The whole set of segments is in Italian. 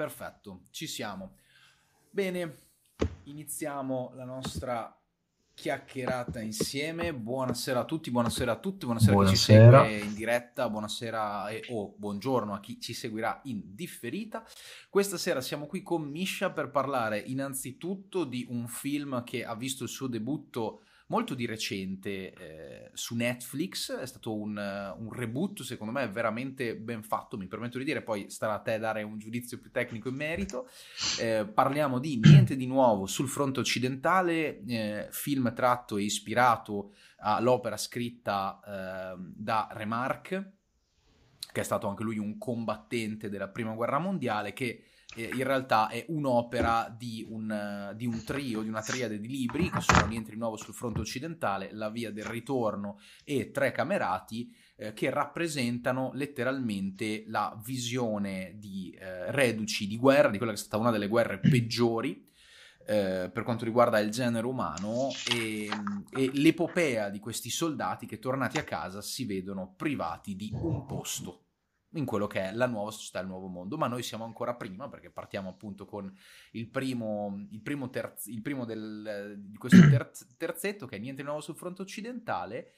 perfetto, ci siamo. Bene, iniziamo la nostra chiacchierata insieme. Buonasera a tutti, buonasera a tutti, buonasera, buonasera. a chi ci segue in diretta, buonasera e, o oh, buongiorno a chi ci seguirà in differita. Questa sera siamo qui con Misha per parlare innanzitutto di un film che ha visto il suo debutto molto di recente eh, su Netflix, è stato un, un, reboot secondo me veramente ben fatto, mi permetto di dire, poi starà a te dare un giudizio più tecnico in merito. Eh, parliamo di Niente di nuovo sul fronte occidentale, eh, film tratto e ispirato all'opera scritta ehm, da Remarque, che è stato anche lui un combattente della prima guerra mondiale, che eh, in realtà è un'opera di un, di un, trio, di una triade di libri che sono niente di nuovo sul fronte occidentale, La via del ritorno e Tre camerati, eh, che rappresentano letteralmente la visione di eh, reduci di guerra, di quella che è stata una delle guerre peggiori. Eh, per quanto riguarda il genere umano e, e l'epopea di questi soldati che tornati a casa si vedono privati di un posto in quello che è la nuova società, il nuovo mondo, ma noi siamo ancora prima perché partiamo appunto con il primo, il primo, terz, il primo del, di questo terz, terzetto che è niente di nuovo sul fronte occidentale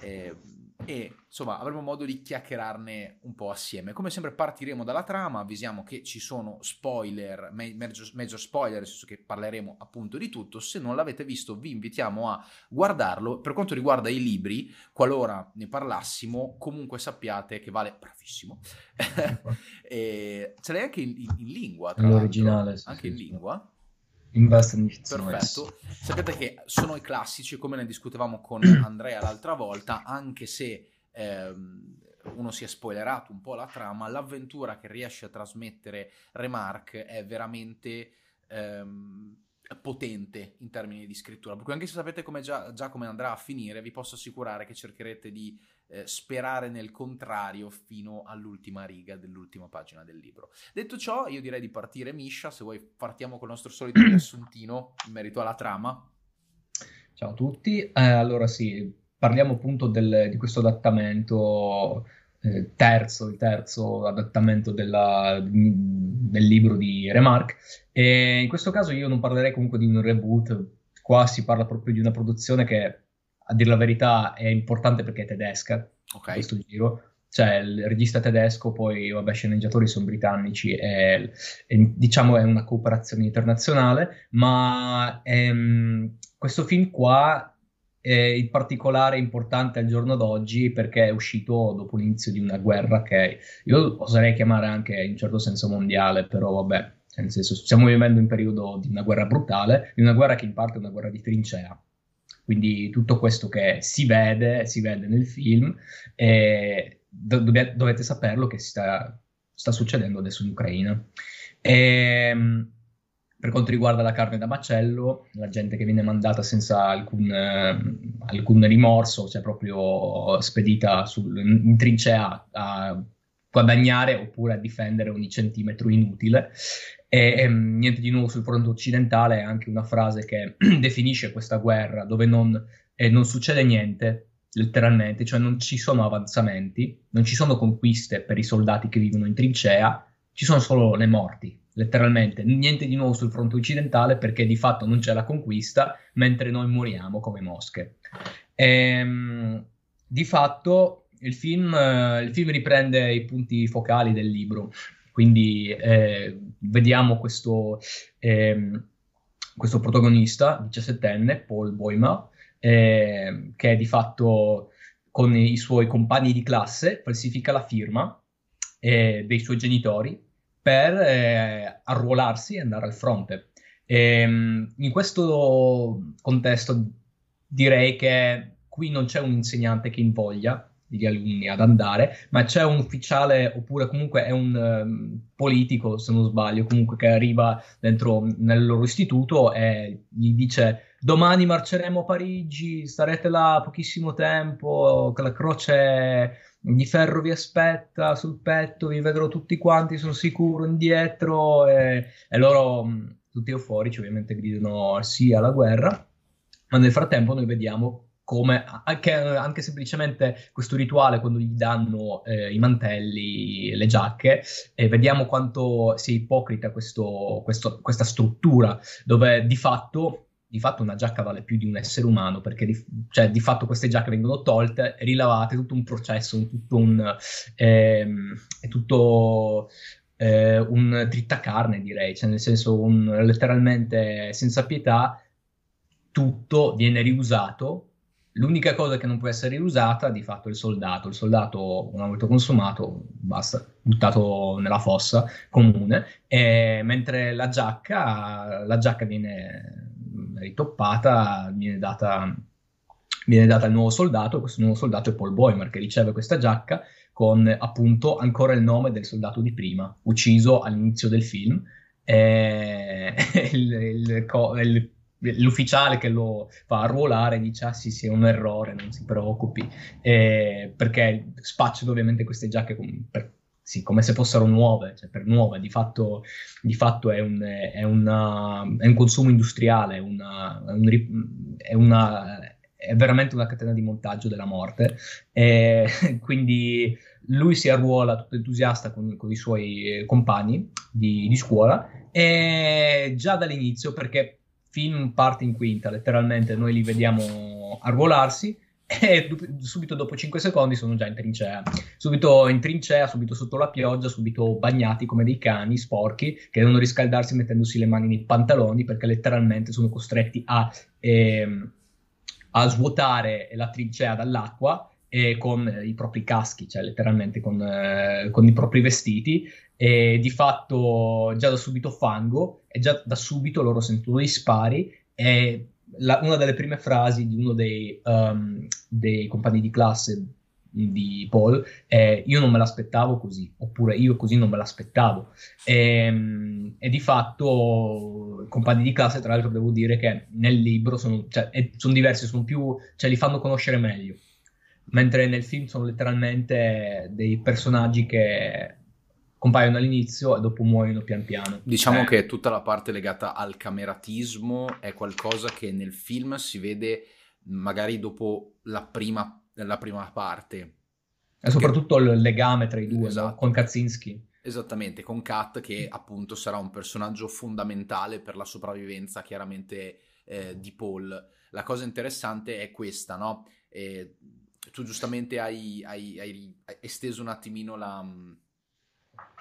eh, e insomma avremo modo di chiacchierarne un po' assieme. Come sempre partiremo dalla trama, avvisiamo che ci sono spoiler, major, major spoiler, nel senso che parleremo appunto di tutto. Se non l'avete visto vi invitiamo a guardarlo. Per quanto riguarda i libri, qualora ne parlassimo, comunque sappiate che vale bravissimo. e ce l'hai anche in, in, in lingua, tra l'originale, sì, anche sì, in lingua. Invest nichts Perfetto. Sapete che sono i classici, come ne discutevamo con Andrea l'altra volta, anche se ehm, uno si è spoilerato un po' la trama, l'avventura che riesce a trasmettere Remark è veramente ehm, potente in termini di scrittura. Perché anche se sapete come già, già come andrà a finire, vi posso assicurare che cercherete di eh, sperare nel contrario fino all'ultima riga dell'ultima pagina del libro. Detto ciò, io direi di partire, Misha, se vuoi partiamo col nostro solito riassuntino in merito alla trama. Ciao a tutti, eh, allora sì, parliamo appunto del, di questo adattamento eh, terzo, il terzo adattamento della, del libro di Remarque e in questo caso io non parlerei comunque di un reboot, qua si parla proprio di una produzione che a dire la verità è importante perché è tedesca, okay. questo giro. Cioè, il regista tedesco, poi, vabbè, sceneggiatori sono britannici, e, e, diciamo è una cooperazione internazionale, ma ehm, questo film qua è in particolare importante al giorno d'oggi perché è uscito dopo l'inizio di una guerra che io oserei chiamare anche in un certo senso mondiale, però vabbè, nel senso stiamo vivendo un periodo di una guerra brutale, di una guerra che in parte è una guerra di trincea quindi tutto questo che si vede, si vede nel film, e do- dovete saperlo che sta, sta, succedendo adesso in Ucraina. E, ehm, per quanto riguarda la carne da macello, la gente che viene mandata senza alcun, eh, alcun rimorso, cioè proprio spedita sul, in trincea a guadagnare oppure a difendere ogni centimetro inutile. E, e, niente di nuovo sul fronte occidentale è anche una frase che definisce questa guerra dove non, eh, non succede niente, letteralmente, cioè non ci sono avanzamenti, non ci sono conquiste per i soldati che vivono in trincea, ci sono solo le morti, letteralmente. Niente di nuovo sul fronte occidentale perché di fatto non c'è la conquista, mentre noi moriamo come mosche. E, ehm, di fatto il film, eh, il film riprende i punti focali del libro, quindi eh, vediamo questo, eh, questo protagonista, 17enne, Paul Boima, eh, che di fatto con i suoi compagni di classe falsifica la firma eh, dei suoi genitori per eh, arruolarsi e andare al fronte. Ehm, in questo contesto direi che qui non c'è un insegnante che invoglia degli alunni ad andare, ma c'è un ufficiale oppure comunque è un um, politico, se non sbaglio, comunque che arriva dentro nel loro istituto e gli dice domani marceremo a Parigi, starete là pochissimo tempo, la croce di ferro vi aspetta sul petto, vi vedrò tutti quanti, sono sicuro, indietro e, e loro tutti euforici ovviamente gridano sì alla guerra, ma nel frattempo noi vediamo come anche, anche, semplicemente questo rituale quando gli danno eh, i mantelli, le giacche, e vediamo quanto sia ipocrita questo, questo, questa struttura, dove di fatto, di fatto, una giacca vale più di un essere umano, perché di, cioè, di fatto queste giacche vengono tolte, rilavate, tutto un processo, tutto un... Ehm, è tutto... Eh, un trittacarne direi, cioè nel senso un, letteralmente senza pietà tutto viene riusato L'unica cosa che non può essere riusata di fatto è il soldato. Il soldato, una volta consumato, basta, buttato nella fossa comune, e, mentre la giacca, la giacca viene ritoppata, viene data, viene data al nuovo soldato. Questo nuovo soldato è Paul Boymer che riceve questa giacca con appunto ancora il nome del soldato di prima, ucciso all'inizio del film. E il, il, il, l'ufficiale che lo fa arruolare dice ah sì sì è un errore non si preoccupi. Eh, perché spacciano ovviamente queste giacche com- per, sì, come se fossero nuove cioè per nuove. Di fatto, di fatto è, un, è, una, è, un, consumo industriale una, è, un, è, una, è veramente una catena di montaggio della morte. E quindi lui si arruola tutto entusiasta con, con i suoi compagni di, di scuola e già dall'inizio perché film parte in quinta, letteralmente noi li vediamo arruolarsi e subito dopo 5 secondi sono già in trincea. Subito in trincea, subito sotto la pioggia, subito bagnati come dei cani sporchi che devono riscaldarsi mettendosi le mani nei pantaloni perché letteralmente sono costretti a, ehm, a svuotare la trincea dall'acqua e con i propri caschi, cioè letteralmente con, eh, con i propri vestiti e di fatto già da subito fango e già da subito loro sentono dei spari e la, una delle prime frasi di uno dei, um, dei compagni di classe di Paul è io non me l'aspettavo così oppure io così non me l'aspettavo e, e di fatto i compagni di classe tra l'altro devo dire che nel libro sono, cioè, sono diversi sono più, cioè li fanno conoscere meglio. Mentre nel film sono letteralmente dei personaggi che compaiono all'inizio e dopo muoiono pian piano. Diciamo eh. che tutta la parte legata al cameratismo è qualcosa che nel film si vede magari dopo la prima, la prima parte. E soprattutto che... il legame tra i due, esatto. no? con Kaczynski. Esattamente, con Kat che appunto sarà un personaggio fondamentale per la sopravvivenza chiaramente eh, di Paul. La cosa interessante è questa, no? Eh, tu giustamente hai, hai, hai, esteso un attimino la,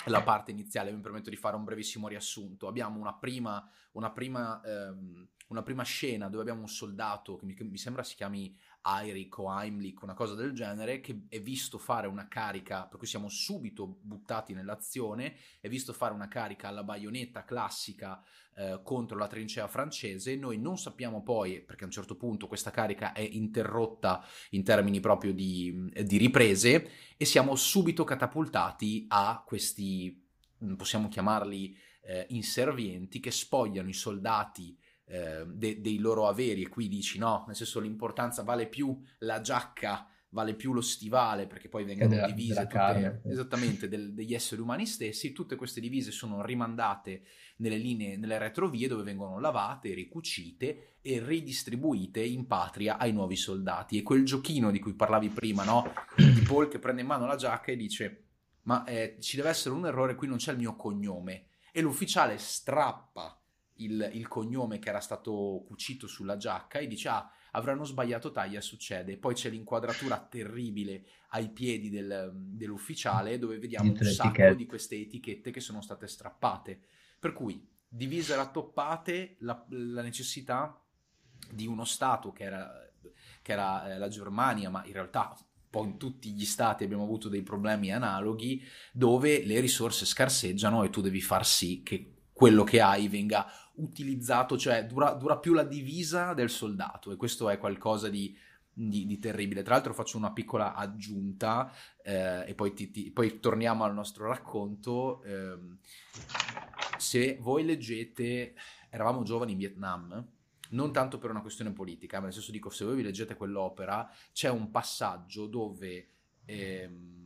la parte iniziale, mi permetto di fare un brevissimo riassunto. Abbiamo una prima, una prima, ehm, una prima scena dove abbiamo un soldato che mi, che mi sembra si chiami Eirik o Heimlich, una cosa del genere, che è visto fare una carica, per cui siamo subito buttati nell'azione, è visto fare una carica alla baionetta classica eh, contro la trincea francese, noi non sappiamo poi, perché a un certo punto questa carica è interrotta in termini proprio di, di riprese, e siamo subito catapultati a questi, possiamo chiamarli eh, inservienti, che spogliano i soldati eh, de- dei loro averi e qui dici no, nel senso l'importanza vale più la giacca, vale più lo stivale perché poi vengono della, divise della tutte, esattamente del, degli esseri umani stessi, tutte queste divise sono rimandate nelle linee, nelle retrovie dove vengono lavate, ricucite e ridistribuite in patria ai nuovi soldati. E quel giochino di cui parlavi prima, no? Di Paul che prende in mano la giacca e dice ma eh, ci deve essere un errore, qui non c'è il mio cognome. E l'ufficiale strappa il, il, cognome che era stato cucito sulla giacca e dice ah avranno sbagliato taglia succede poi c'è l'inquadratura terribile ai piedi del, dell'ufficiale dove vediamo un sacco etichette. di queste etichette che sono state strappate per cui divise e rattoppate la, la necessità di uno stato che era, che era eh, la Germania ma in realtà poi in tutti gli stati abbiamo avuto dei problemi analoghi dove le risorse scarseggiano e tu devi far sì che quello che hai venga utilizzato, cioè dura, dura più la divisa del soldato e questo è qualcosa di, di, di terribile. Tra l'altro faccio una piccola aggiunta eh, e poi, ti, ti, poi, torniamo al nostro racconto. Eh, se voi leggete, eravamo giovani in Vietnam, non tanto per una questione politica, ma nel senso dico, se voi vi leggete quell'opera, c'è un passaggio dove... Ehm,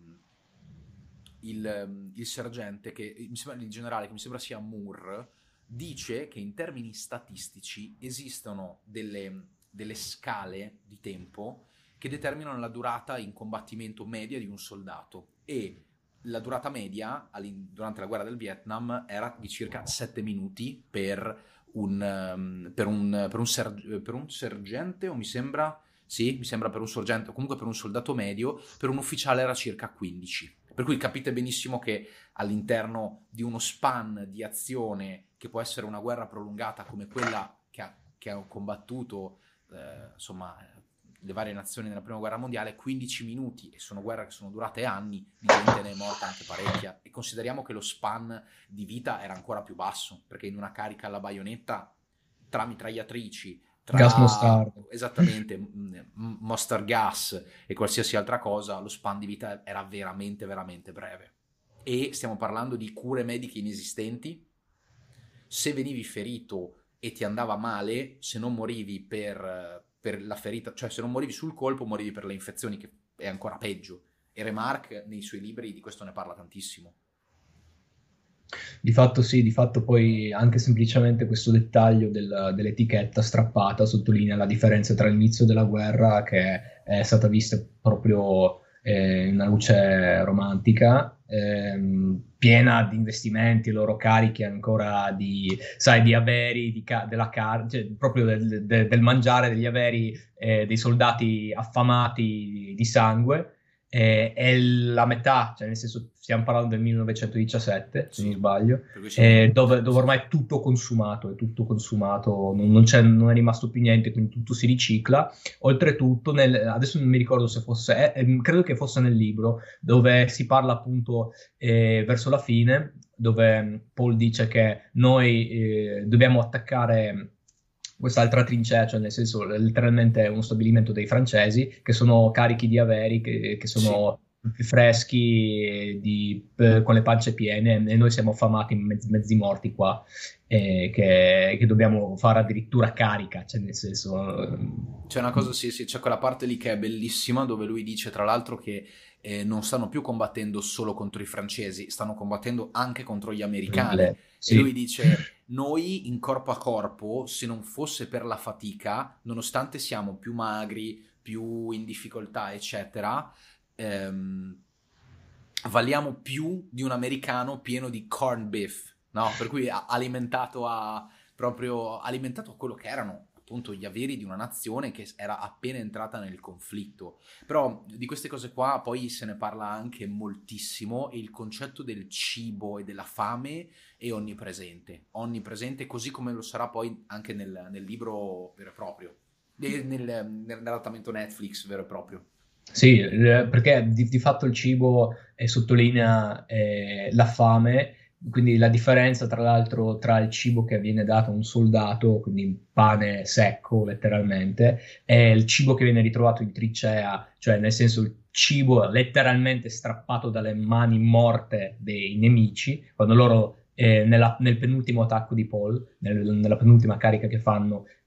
il, il sergente, che, il generale, che mi sembra sia Moore, dice che in termini statistici esistono delle, delle scale di tempo che determinano la durata in combattimento media di un soldato e la durata media durante la guerra del Vietnam era di circa 7 minuti per un, per un, per un, ser- per un sergente o mi sembra sì, mi sembra per un sorgente o comunque per un soldato medio, per un ufficiale era circa 15. Per cui capite benissimo che all'interno di uno span di azione che può essere una guerra prolungata come quella che ha, che ha combattuto eh, insomma, le varie nazioni nella prima guerra mondiale, 15 minuti, e sono guerre che sono durate anni, di gente ne è morta anche parecchia. E consideriamo che lo span di vita era ancora più basso, perché in una carica alla baionetta, tra mitragliatrici, tra, gas mostardo. Esattamente, mustard gas e qualsiasi altra cosa, lo span di vita era veramente, veramente breve. E stiamo parlando di cure mediche inesistenti. Se venivi ferito e ti andava male, se non morivi per, per la ferita, cioè se non morivi sul colpo, morivi per le infezioni, che è ancora peggio. E Remarque nei suoi libri di questo ne parla tantissimo. Di fatto sì, di fatto poi anche semplicemente questo dettaglio del, dell'etichetta strappata sottolinea la differenza tra l'inizio della guerra che è stata vista proprio eh, una luce romantica, ehm, piena di investimenti, loro carichi ancora di, sai, di averi, di ca- della car- cioè, proprio del, del, del, mangiare degli averi eh, dei soldati affamati di sangue eh, è la metà, cioè nel senso stiamo parlando del 1917 se non sbaglio, eh, dove, dove, ormai è tutto consumato, è tutto consumato, non, non, non, è rimasto più niente, quindi tutto si ricicla. Oltretutto, nel, adesso non mi ricordo se fosse, eh, ehm, credo che fosse nel libro, dove si parla appunto eh, verso la fine, dove Paul dice che noi eh, dobbiamo attaccare quest'altra trincea, cioè nel senso letteralmente uno stabilimento dei francesi che sono carichi di averi, che, che sono sì. freschi, di, con le pance piene e noi siamo affamati, mezzi, mezzi morti qua, eh, che, che, dobbiamo fare addirittura carica, cioè nel senso... C'è una cosa, sì, sì, c'è quella parte lì che è bellissima dove lui dice tra l'altro che eh, non stanno più combattendo solo contro i francesi, stanno combattendo anche contro gli americani. Sì. E lui dice noi in corpo a corpo, se non fosse per la fatica, nonostante siamo più magri, più in difficoltà, eccetera, ehm, valiamo più di un americano pieno di corn beef, no? Per cui alimentato a proprio alimentato a quello che erano appunto gli averi di una nazione che era appena entrata nel conflitto. Però di queste cose qua poi se ne parla anche moltissimo e il concetto del cibo e della fame è onnipresente, onnipresente così come lo sarà poi anche nel, nel libro vero e proprio, nel, nel, nell'adattamento Netflix vero e proprio. Sì, perché di, di fatto il cibo eh, sottolinea eh, la fame quindi la differenza tra l'altro tra il cibo che viene dato a un soldato, quindi pane secco letteralmente, e il cibo che viene ritrovato in tricea, cioè nel senso il cibo letteralmente strappato dalle mani morte dei nemici, quando loro eh, nella, nel penultimo attacco di Paul, nel, nella penultima carica che fanno eh,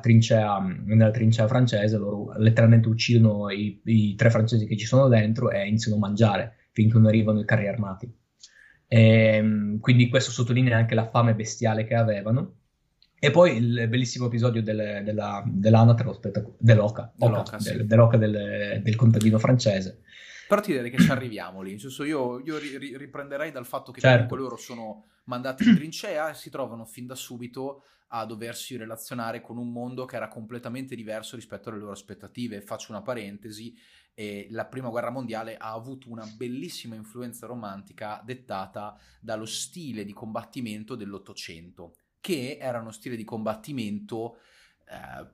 trincea, nella trincea francese, loro letteralmente uccidono i, i tre francesi che ci sono dentro e iniziano a mangiare finché non arrivano i carri armati. E, ehm, quindi questo sottolinea anche la fame bestiale che avevano. E poi il bellissimo episodio del, della, dell'anatra, spettac- dell'oca, dell'oca, sì. del, dell'oca del, del, contadino francese. Però ti direi che ci arriviamo lì, io, io ri, riprenderei dal fatto che certo. comunque loro sono mandati in trincea e si trovano fin da subito a doversi relazionare con un mondo che era completamente diverso rispetto alle loro aspettative. Faccio una parentesi, e la prima guerra mondiale ha avuto una bellissima influenza romantica dettata dallo stile di combattimento dell'Ottocento, che era uno stile di combattimento eh,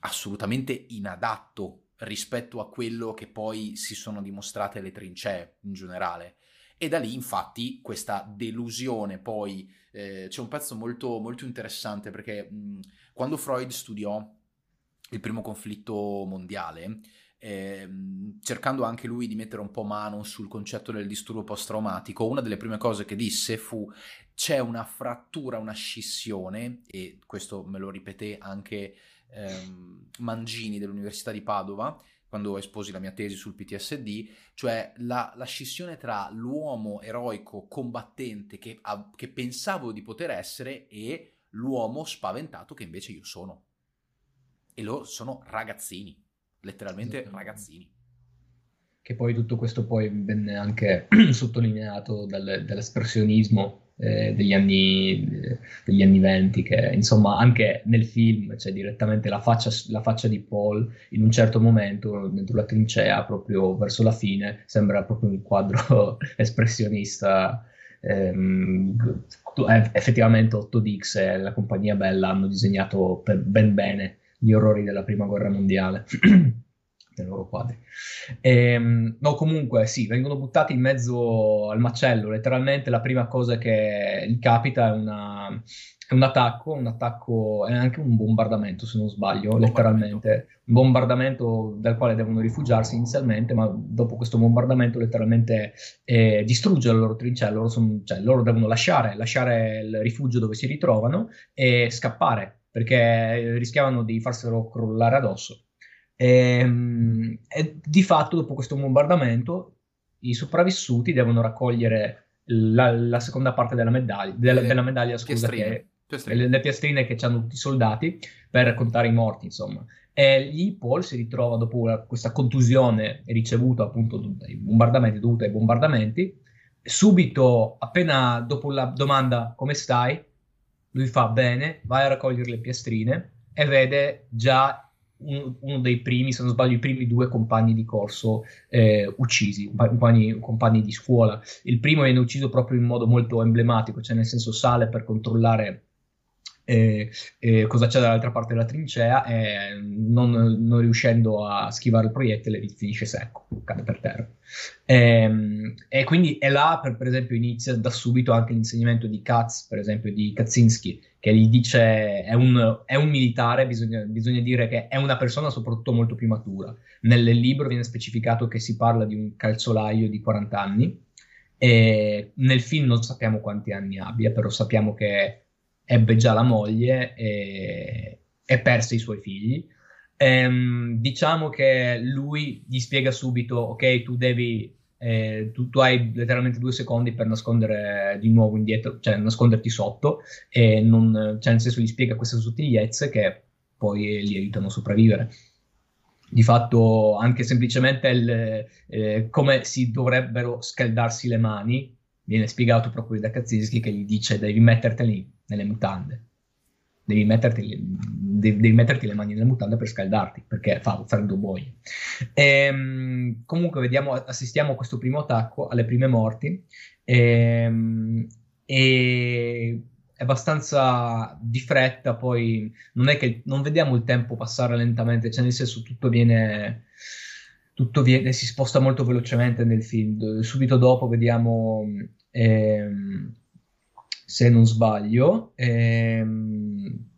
assolutamente inadatto rispetto a quello che poi si sono dimostrate le trincee in generale. E da lì, infatti, questa delusione poi eh, c'è un pezzo molto, molto interessante perché mh, quando Freud studiò il primo conflitto mondiale, ehm, cercando anche lui di mettere un po' mano sul concetto del disturbo post-traumatico, una delle prime cose che disse fu c'è una frattura, una scissione, e questo me lo ripeté anche ehm, Mangini dell'Università di Padova, quando esposi la mia tesi sul PTSD, cioè la, la scissione tra l'uomo eroico, combattente, che, a, che pensavo di poter essere, e l'uomo spaventato che invece io sono. e loro sono ragazzini, letteralmente ragazzini. Che poi tutto questo poi venne anche sottolineato dal, dall'espressionismo eh, degli, anni, degli anni 20, che insomma anche nel film c'è cioè direttamente la faccia, la faccia di Paul in un certo momento dentro la trincea, proprio verso la fine, sembra proprio un quadro espressionista. Ehm, eh, effettivamente 8Dix e la compagnia Bella hanno disegnato ben bene gli orrori della prima guerra mondiale. nei loro quadri. E, ehm, no, comunque sì, vengono buttati in mezzo al macello. Letteralmente la prima cosa che gli capita è, una, è un attacco, un attacco è anche un bombardamento, se non sbaglio, letteralmente. Un bombardamento dal quale devono rifugiarsi inizialmente, ma dopo questo bombardamento letteralmente eh, distrugge la loro trincea. Loro, cioè, loro devono lasciare, lasciare il rifugio dove si ritrovano e scappare perché rischiavano di farselo crollare addosso. E, ehm, e di fatto, dopo questo bombardamento, i sopravvissuti devono raccogliere la, la seconda parte della medaglia, della, della medaglia scusa, che, le, le, piastrine che hanno tutti i soldati per contare i morti, insomma. E lì Paul si ritrova dopo la, questa contusione ricevuta appunto dai bombardamenti, dovuta ai bombardamenti. Subito, appena dopo la domanda come stai, lui fa bene, vai a raccogliere le piastrine e vede già uno, uno, dei primi, se non sbaglio, i primi due compagni di corso eh, uccisi, compagni, compagni, di scuola. Il primo viene ucciso proprio in modo molto emblematico, cioè nel senso sale per controllare eh, eh, cosa c'è dall'altra parte della trincea e non, non, riuscendo a schivare il proiettile finisce secco, cade per terra. E, ehm, e quindi è là, per, per, esempio, inizia da subito anche l'insegnamento di Katz, per esempio di Kaczynski, che gli dice è un, è un militare, bisogna, bisogna, dire che è una persona soprattutto molto più matura. Nel libro viene specificato che si parla di un calzolaio di 40 anni. E nel film non sappiamo quanti anni abbia, però sappiamo che ebbe già la moglie e, e perse i suoi figli. Ehm, diciamo che lui gli spiega subito: ok, tu devi. Eh, tu, tu, hai letteralmente due secondi per nascondere di nuovo indietro, cioè nasconderti sotto, e non, cioè nel senso gli spiega queste sottigliezze che poi gli aiutano a sopravvivere. Di fatto, anche semplicemente il, eh, come si dovrebbero scaldarsi le mani, viene spiegato proprio da Kaczynski che gli dice devi metterteli nelle mutande. Devi metterti, devi, devi metterti, le mani nelle mutande per scaldarti, perché fa freddo boia. E, ehm, comunque vediamo, assistiamo a questo primo attacco, alle prime morti, e, ehm, e è abbastanza di fretta, poi non è che non vediamo il tempo passare lentamente, cioè nel senso tutto viene tutto viene, si sposta molto velocemente nel film. Subito dopo vediamo ehm, se non sbaglio. Ehm,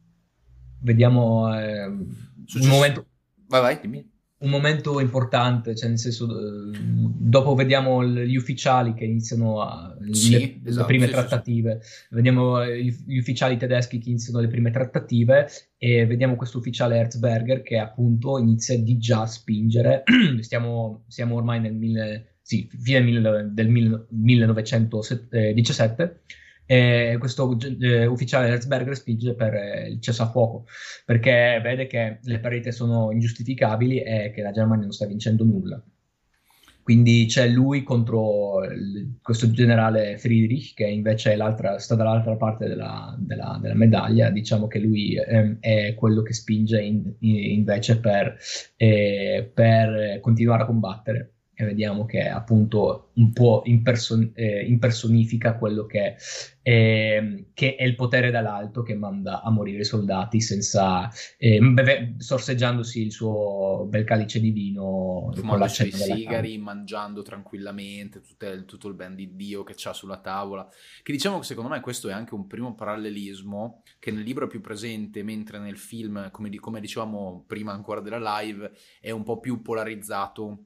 vediamo eh, un momento. Vai, vai, dimmi un momento importante, cioè nel senso, eh, dopo vediamo gli ufficiali che iniziano a, sì, le, esatto, le, prime sì, trattative, sì, vediamo gli ufficiali tedeschi che iniziano le prime trattative e vediamo questo ufficiale Herzberger che appunto inizia di già a spingere, stiamo, siamo ormai nel mille, sì, fine del 1917 e questo eh, ufficiale Herzberger spinge per eh, il cessafuoco perché vede che le pareti sono ingiustificabili e che la Germania non sta vincendo nulla. Quindi c'è lui contro il, questo generale Friedrich, che invece sta dall'altra parte della, della, della medaglia. Diciamo che lui eh, è quello che spinge in, in, invece per, eh, per continuare a combattere e vediamo che appunto un po' imperson- eh, impersonifica quello che, eh, che, è il potere dall'alto che manda a morire i soldati senza eh, beve- sorseggiandosi il suo bel calice di vino fumando i suoi sigari, mangiando tranquillamente tutto, tutto il ben di Dio che c'ha sulla tavola. Che diciamo che secondo me questo è anche un primo parallelismo che nel libro è più presente mentre nel film come, come dicevamo prima ancora della live è un po' più polarizzato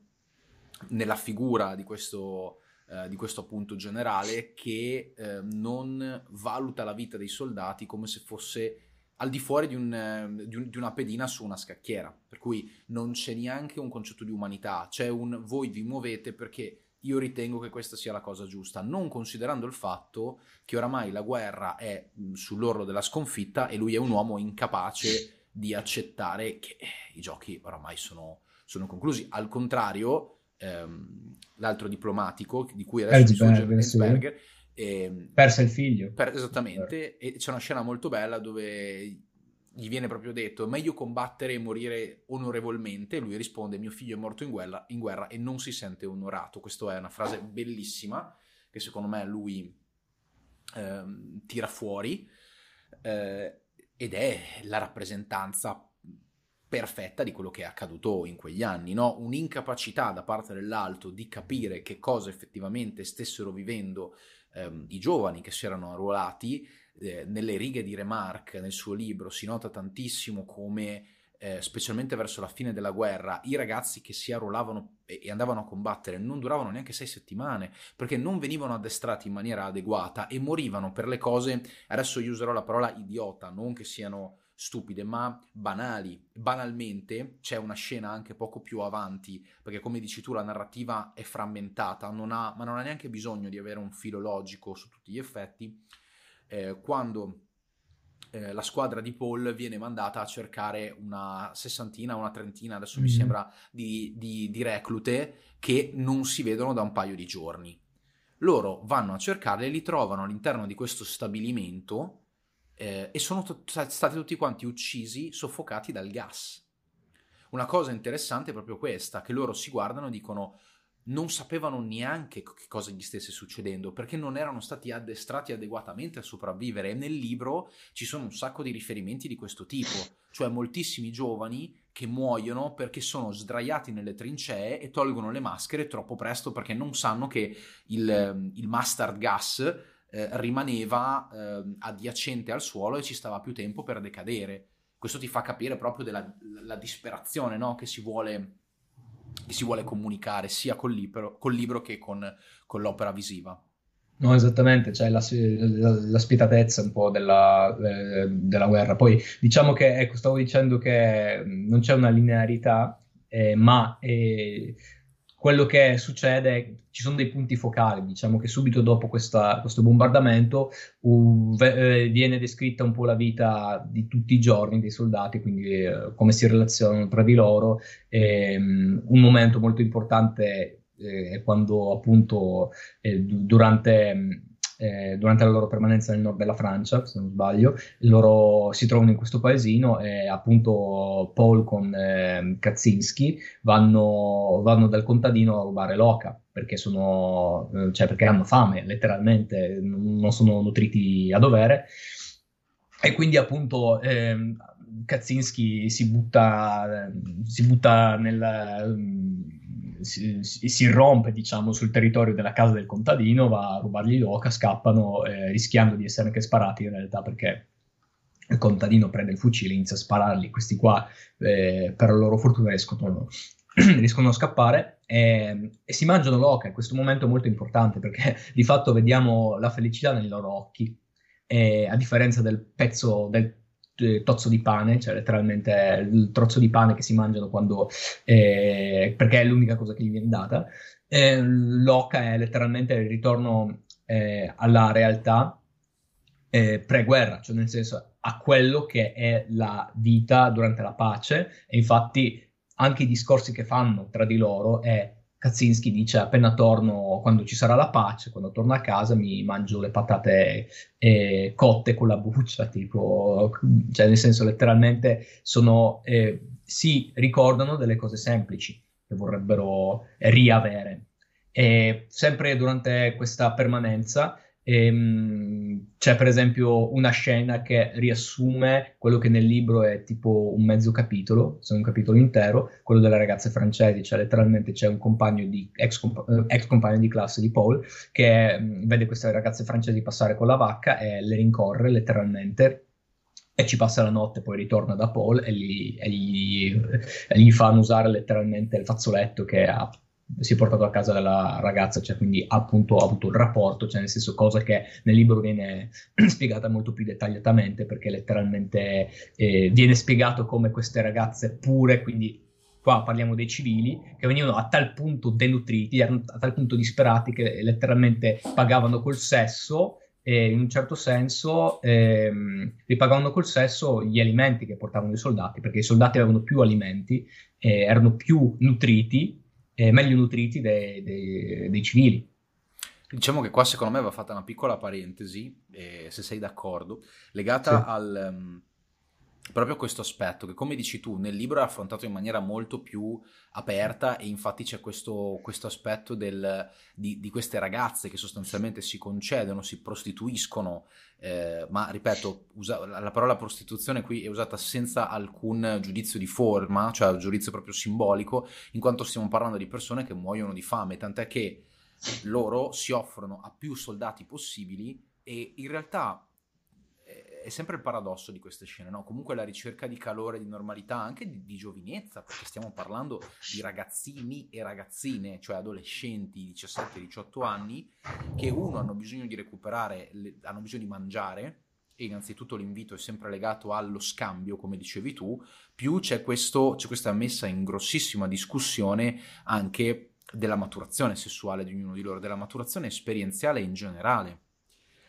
nella figura di questo, eh, di questo appunto generale che eh, non valuta la vita dei soldati come se fosse al di fuori di, un, eh, di, un, di, una pedina su una scacchiera, per cui non c'è neanche un concetto di umanità, c'è un voi vi muovete perché io ritengo che questa sia la cosa giusta, non considerando il fatto che oramai la guerra è sull'orlo della sconfitta e lui è un uomo incapace di accettare che i giochi oramai sono, sono conclusi. Al contrario, ehm, l'altro diplomatico di cui adesso Ellsberger sì. eh, perse il figlio. Per, esattamente, e c'è una scena molto bella dove gli viene proprio detto meglio combattere e morire onorevolmente, lui risponde mio figlio è morto in guerra, in guerra e non si sente onorato. Questa è una frase bellissima che secondo me lui eh, tira fuori eh, ed è la rappresentanza perfetta di quello che è accaduto in quegli anni, no? un'incapacità da parte dell'alto di capire che cosa effettivamente stessero vivendo ehm, i giovani che si erano arruolati eh, nelle righe di Remarque nel suo libro si nota tantissimo come, eh, specialmente verso la fine della guerra, i ragazzi che si arruolavano e, andavano a combattere non duravano neanche sei settimane perché non venivano addestrati in maniera adeguata e morivano per le cose, adesso io userò la parola idiota, non che siano stupide, ma banali. Banalmente c'è una scena anche poco più avanti, perché come dici tu la narrativa è frammentata, non ha, ma non ha neanche bisogno di avere un filo logico su tutti gli effetti eh, quando eh, la squadra di Paul viene mandata a cercare una sessantina, una trentina, adesso mm. mi sembra, di, di, di reclute che non si vedono da un paio di giorni. Loro vanno a cercarle e li trovano all'interno di questo stabilimento eh, e sono t- stati tutti quanti uccisi, soffocati dal gas. Una cosa interessante è proprio questa, che loro si guardano e dicono non sapevano neanche che cosa gli stesse succedendo perché non erano stati addestrati adeguatamente a sopravvivere e nel libro ci sono un sacco di riferimenti di questo tipo, cioè moltissimi giovani che muoiono perché sono sdraiati nelle trincee e tolgono le maschere troppo presto perché non sanno che il, il mustard gas eh, rimaneva eh, adiacente al suolo e ci stava più tempo per decadere. Questo ti fa capire proprio della disperazione no? che si vuole che si vuole comunicare sia col libro, col libro che con, con, l'opera visiva. No, esattamente, c'è la, la, la spietatezza un po' della, eh, della, guerra. Poi diciamo che, ecco, stavo dicendo che non c'è una linearità, eh, ma eh, quello che succede, ci sono dei punti focali, diciamo che subito dopo questa, questo bombardamento uh, viene descritta un po' la vita di tutti i giorni dei soldati, quindi uh, come si relazionano tra di loro. E, um, un momento molto importante eh, è quando appunto eh, durante eh, durante la loro permanenza nel nord della Francia, se non sbaglio, loro si trovano in questo paesino e appunto Paul con eh, Kaczynski vanno, vanno, dal contadino a rubare l'oca perché, sono, eh, cioè perché hanno fame, letteralmente, non sono nutriti a dovere. E quindi appunto eh, Kaczynski si butta, si butta nel, si, si, irrompe diciamo, sul territorio della casa del contadino, va a rubargli l'oca, scappano eh, rischiando di essere anche sparati in realtà perché il contadino prende il fucile, inizia a spararli, questi qua eh, per la loro fortuna riescono, riescono a scappare e, e, si mangiano l'oca, questo momento è molto importante perché di fatto vediamo la felicità nei loro occhi, e, a differenza del pezzo del eh, tozzo di pane, cioè letteralmente il trozzo di pane che si mangiano quando, eh, perché è l'unica cosa che gli viene data. Eh, L'oca è letteralmente il ritorno eh, alla realtà eh, pre-guerra, cioè nel senso a quello che è la vita durante la pace e infatti anche i discorsi che fanno tra di loro è Kaczynski dice appena torno, quando ci sarà la pace, quando torno a casa mi mangio le patate eh, cotte con la buccia, tipo, cioè nel senso letteralmente sono, eh, si ricordano delle cose semplici che vorrebbero riavere. E sempre durante questa permanenza Ehm, c'è per esempio una scena che riassume quello che nel libro è tipo un mezzo capitolo, se non un capitolo intero, quello delle ragazze francesi, cioè letteralmente c'è un compagno di, ex, comp- eh, ex compagno di classe di Paul che mh, mm, vede queste ragazze francesi passare con la vacca e le rincorre letteralmente e ci passa la notte, poi ritorna da Paul e gli, e gli, e gli fanno usare letteralmente il fazzoletto che ha si è portato a casa della ragazza, cioè quindi appunto ha avuto il rapporto, cioè nel senso cosa che nel libro viene spiegata molto più dettagliatamente perché letteralmente eh, viene spiegato come queste ragazze pure, quindi qua parliamo dei civili, che venivano a tal punto denutriti, erano a tal punto disperati che letteralmente pagavano col sesso e in un certo senso ehm, ripagavano col sesso gli alimenti che portavano i soldati, perché i soldati avevano più alimenti, eh, erano più nutriti, eh, meglio nutriti dei, dei, dei, civili. Diciamo che qua secondo me va fatta una piccola parentesi, eh, se sei d'accordo, legata sì. al... Um proprio questo aspetto che come dici tu nel libro è affrontato in maniera molto più aperta e infatti c'è questo, questo aspetto del, di, di, queste ragazze che sostanzialmente si concedono, si prostituiscono, eh, ma ripeto, usa, la parola prostituzione qui è usata senza alcun giudizio di forma, cioè giudizio proprio simbolico, in quanto stiamo parlando di persone che muoiono di fame, tant'è che loro si offrono a più soldati possibili e in realtà è sempre il paradosso di queste scene, no? Comunque la ricerca di calore, di normalità, anche di, di, giovinezza, perché stiamo parlando di ragazzini e ragazzine, cioè adolescenti di 17-18 anni, che uno hanno bisogno di recuperare, le, hanno bisogno di mangiare, e innanzitutto l'invito è sempre legato allo scambio, come dicevi tu, più c'è, questo, c'è questa messa in grossissima discussione anche della maturazione sessuale di ognuno di loro, della maturazione esperienziale in generale.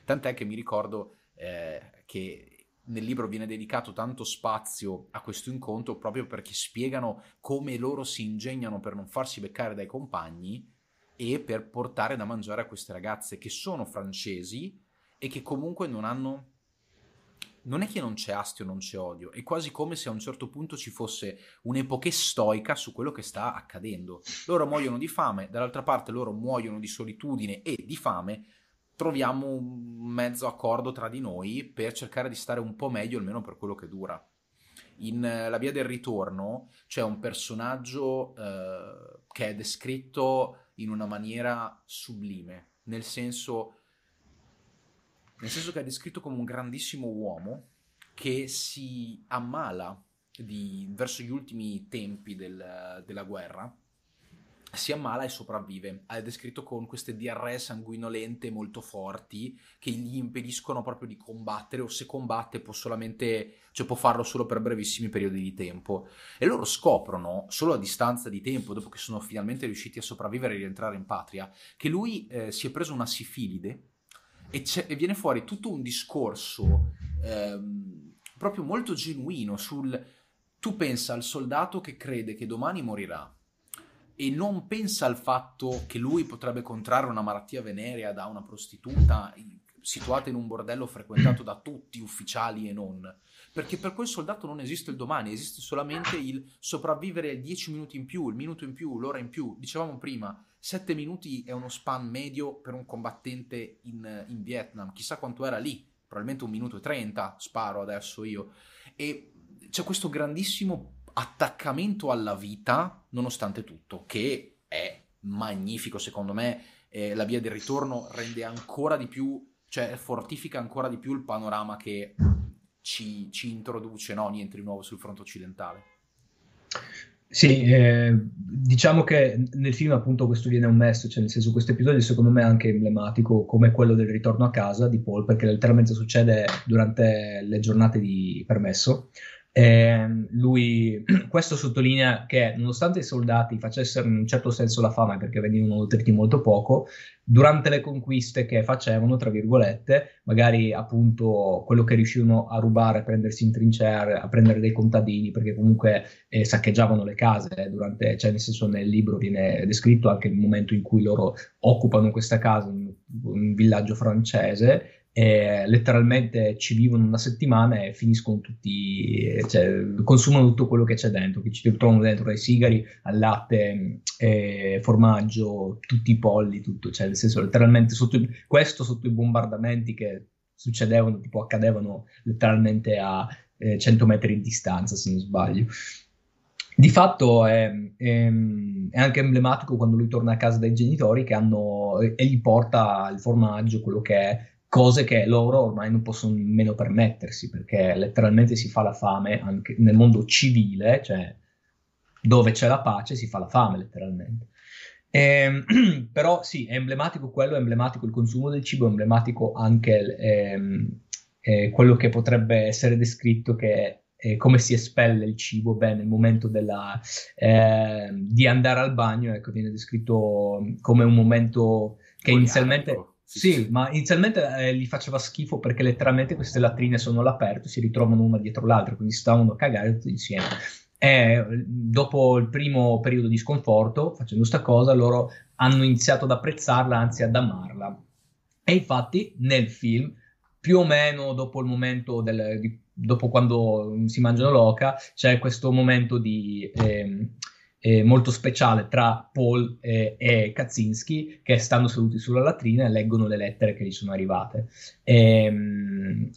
Tant'è che mi ricordo eh, che nel libro viene dedicato tanto spazio a questo incontro proprio perché spiegano come loro si ingegnano per non farsi beccare dai compagni e per portare da mangiare a queste ragazze che sono francesi e che comunque non hanno non è che non c'è astio, non c'è odio, è quasi come se a un certo punto ci fosse un'epoche stoica su quello che sta accadendo. Loro muoiono di fame, dall'altra parte loro muoiono di solitudine e di fame, troviamo un mezzo accordo tra di noi per cercare di stare un po' meglio, almeno per quello che dura. In uh, La via del ritorno c'è un personaggio uh, che è descritto in una maniera sublime, nel senso, nel senso che è descritto come un grandissimo uomo che si ammala di, verso gli ultimi tempi del, della guerra si ammala e sopravvive. È descritto con queste diarree sanguinolente molto forti che gli impediscono proprio di combattere o se combatte può solamente, cioè può farlo solo per brevissimi periodi di tempo. E loro scoprono, solo a distanza di tempo, dopo che sono finalmente riusciti a sopravvivere e rientrare in patria, che lui eh, si è preso una sifilide e, e, viene fuori tutto un discorso ehm, proprio molto genuino sul... Tu pensa al soldato che crede che domani morirà e non pensa al fatto che lui potrebbe contrarre una malattia venerea da una prostituta situata in un bordello frequentato da tutti, ufficiali e non. Perché per quel soldato non esiste il domani, esiste solamente il sopravvivere 10 minuti in più, il minuto in più, l'ora in più. Dicevamo prima, 7 minuti è uno span medio per un combattente in, in Vietnam. Chissà quanto era lì, probabilmente un minuto e 30, sparo adesso io. E c'è questo grandissimo attaccamento alla vita nonostante tutto, che è magnifico secondo me. Eh, la via del ritorno rende ancora di più, cioè fortifica ancora di più il panorama che ci, ci introduce, no? Niente di nuovo sul fronte occidentale. Sì, eh, diciamo che nel film appunto questo viene omesso, cioè nel senso questo episodio secondo me è anche emblematico come quello del ritorno a casa di Paul, perché letteralmente succede durante le giornate di permesso, eh, lui, questo sottolinea che nonostante i soldati facessero in un certo senso la fame perché venivano nutriti molto poco, durante le conquiste che facevano, tra virgolette, magari appunto quello che riuscivano a rubare, a prendersi in trincea, a prendere dei contadini, perché comunque eh, saccheggiavano le case, eh, durante, cioè nel senso nel libro viene descritto anche il momento in cui loro occupano questa casa, in un villaggio francese, e letteralmente ci vivono una settimana e finiscono tutti, cioè consumano tutto quello che c'è dentro, che ci trovano dentro dai sigari al latte, eh, formaggio, tutti i polli, tutto, cioè nel senso letteralmente sotto, questo sotto i bombardamenti che succedevano, tipo accadevano letteralmente a eh, 100 metri di distanza se non sbaglio. Di fatto è, è, è, anche emblematico quando lui torna a casa dai genitori che hanno, e gli porta il formaggio, quello che è cose che loro ormai non possono nemmeno permettersi, perché letteralmente si fa la fame anche nel mondo civile, cioè dove c'è la pace si fa la fame letteralmente. E, ehm, però sì, è emblematico quello, è emblematico il consumo del cibo, è emblematico anche ehm, eh, quello che potrebbe essere descritto che è come si espelle il cibo, beh, nel momento della, eh, di andare al bagno, ecco, viene descritto come un momento che inizialmente Sì, sì, ma inizialmente eh, gli faceva schifo perché letteralmente queste latrine sono all'aperto, si ritrovano una dietro l'altra, quindi stavano a cagare tutti insieme. E dopo il primo periodo di sconforto, facendo questa cosa, loro hanno iniziato ad apprezzarla, anzi ad amarla. E infatti nel film, più o meno dopo il momento del, di, dopo quando si mangiano l'oca, c'è questo momento di... Eh, eh, molto speciale tra Paul e, e Kaczynski che stanno seduti sulla latrina e leggono le lettere che gli sono arrivate. E, ehm,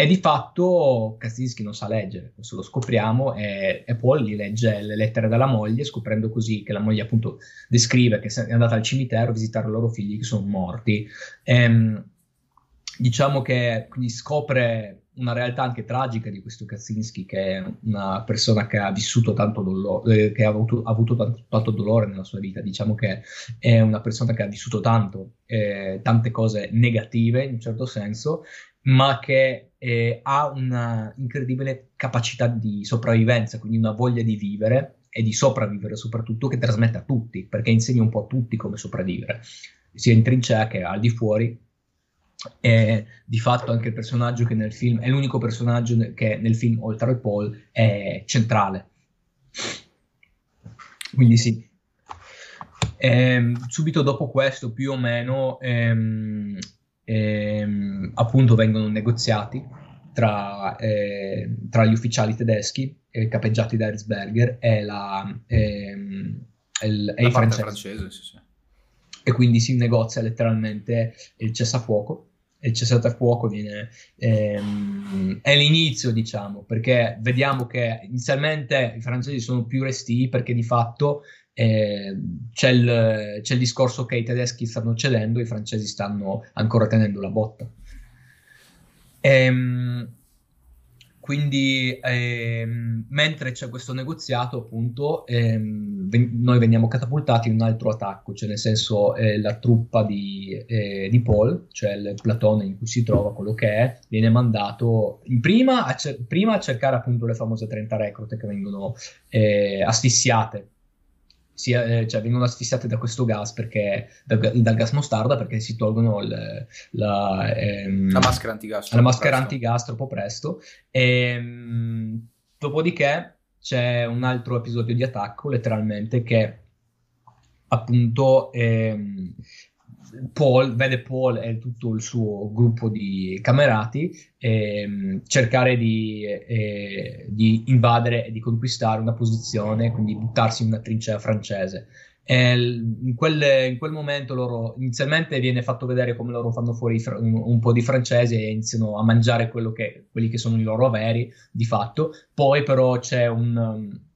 e di fatto Kaczynski non sa leggere, questo lo scopriamo, e, e, Paul gli legge le lettere dalla moglie, scoprendo così che la moglie appunto descrive che è andata al cimitero a visitare i loro figli che sono morti. E, ehm, diciamo che quindi scopre una realtà anche tragica di questo Kaczynski, che è una persona che ha vissuto tanto dolore, eh, che ha avuto, ha avuto tanto, tanto, dolore nella sua vita. Diciamo che è una persona che ha vissuto tanto, eh, tante cose negative in un certo senso, ma che eh, ha una incredibile capacità di sopravvivenza, quindi una voglia di vivere e di sopravvivere soprattutto che trasmette a tutti, perché insegna un po' a tutti come sopravvivere, sia in trincea che al di fuori è di fatto anche il personaggio che nel film è l'unico personaggio che nel film oltre al Paul è centrale. Quindi sì. Ehm, subito dopo questo più o meno ehm, ehm, appunto vengono negoziati tra, eh, tra, gli ufficiali tedeschi eh, capeggiati da Erzberger e, la, ehm, il, e i francesi. francese, sì, sì. e quindi si negozia letteralmente il cessafuoco il cessate a fuoco viene, ehm, è l'inizio, diciamo, perché vediamo che inizialmente i francesi sono più resti perché di fatto eh, c'è, il, c'è, il, discorso che i tedeschi stanno cedendo, i francesi stanno ancora tenendo la botta. Ehm, quindi, ehm, mentre c'è questo negoziato, appunto, ehm, ven- noi veniamo catapultati in un altro attacco, cioè nel senso eh, la truppa di, eh, di, Paul, cioè il platone in cui si trova quello che è, viene mandato prima a, cer- prima a cercare appunto le famose 30 reclute che vengono eh, asfissiate si, eh, cioè, vengono asfissiate da questo gas perché, da, dal gas mostarda perché si tolgono il, la, ehm, la, maschera antigas, la maschera antigas troppo presto. E, ehm, dopodiché c'è un altro episodio di attacco, letteralmente, che appunto ehm, Paul, vede Paul e tutto il suo gruppo di camerati ehm, cercare di, eh, di, invadere e di conquistare una posizione, quindi buttarsi in una trincea francese. In quel, in, quel, momento loro inizialmente viene fatto vedere come loro fanno fuori un, un po' di francesi e iniziano a mangiare che, quelli che sono i loro averi di fatto. Poi però c'è un,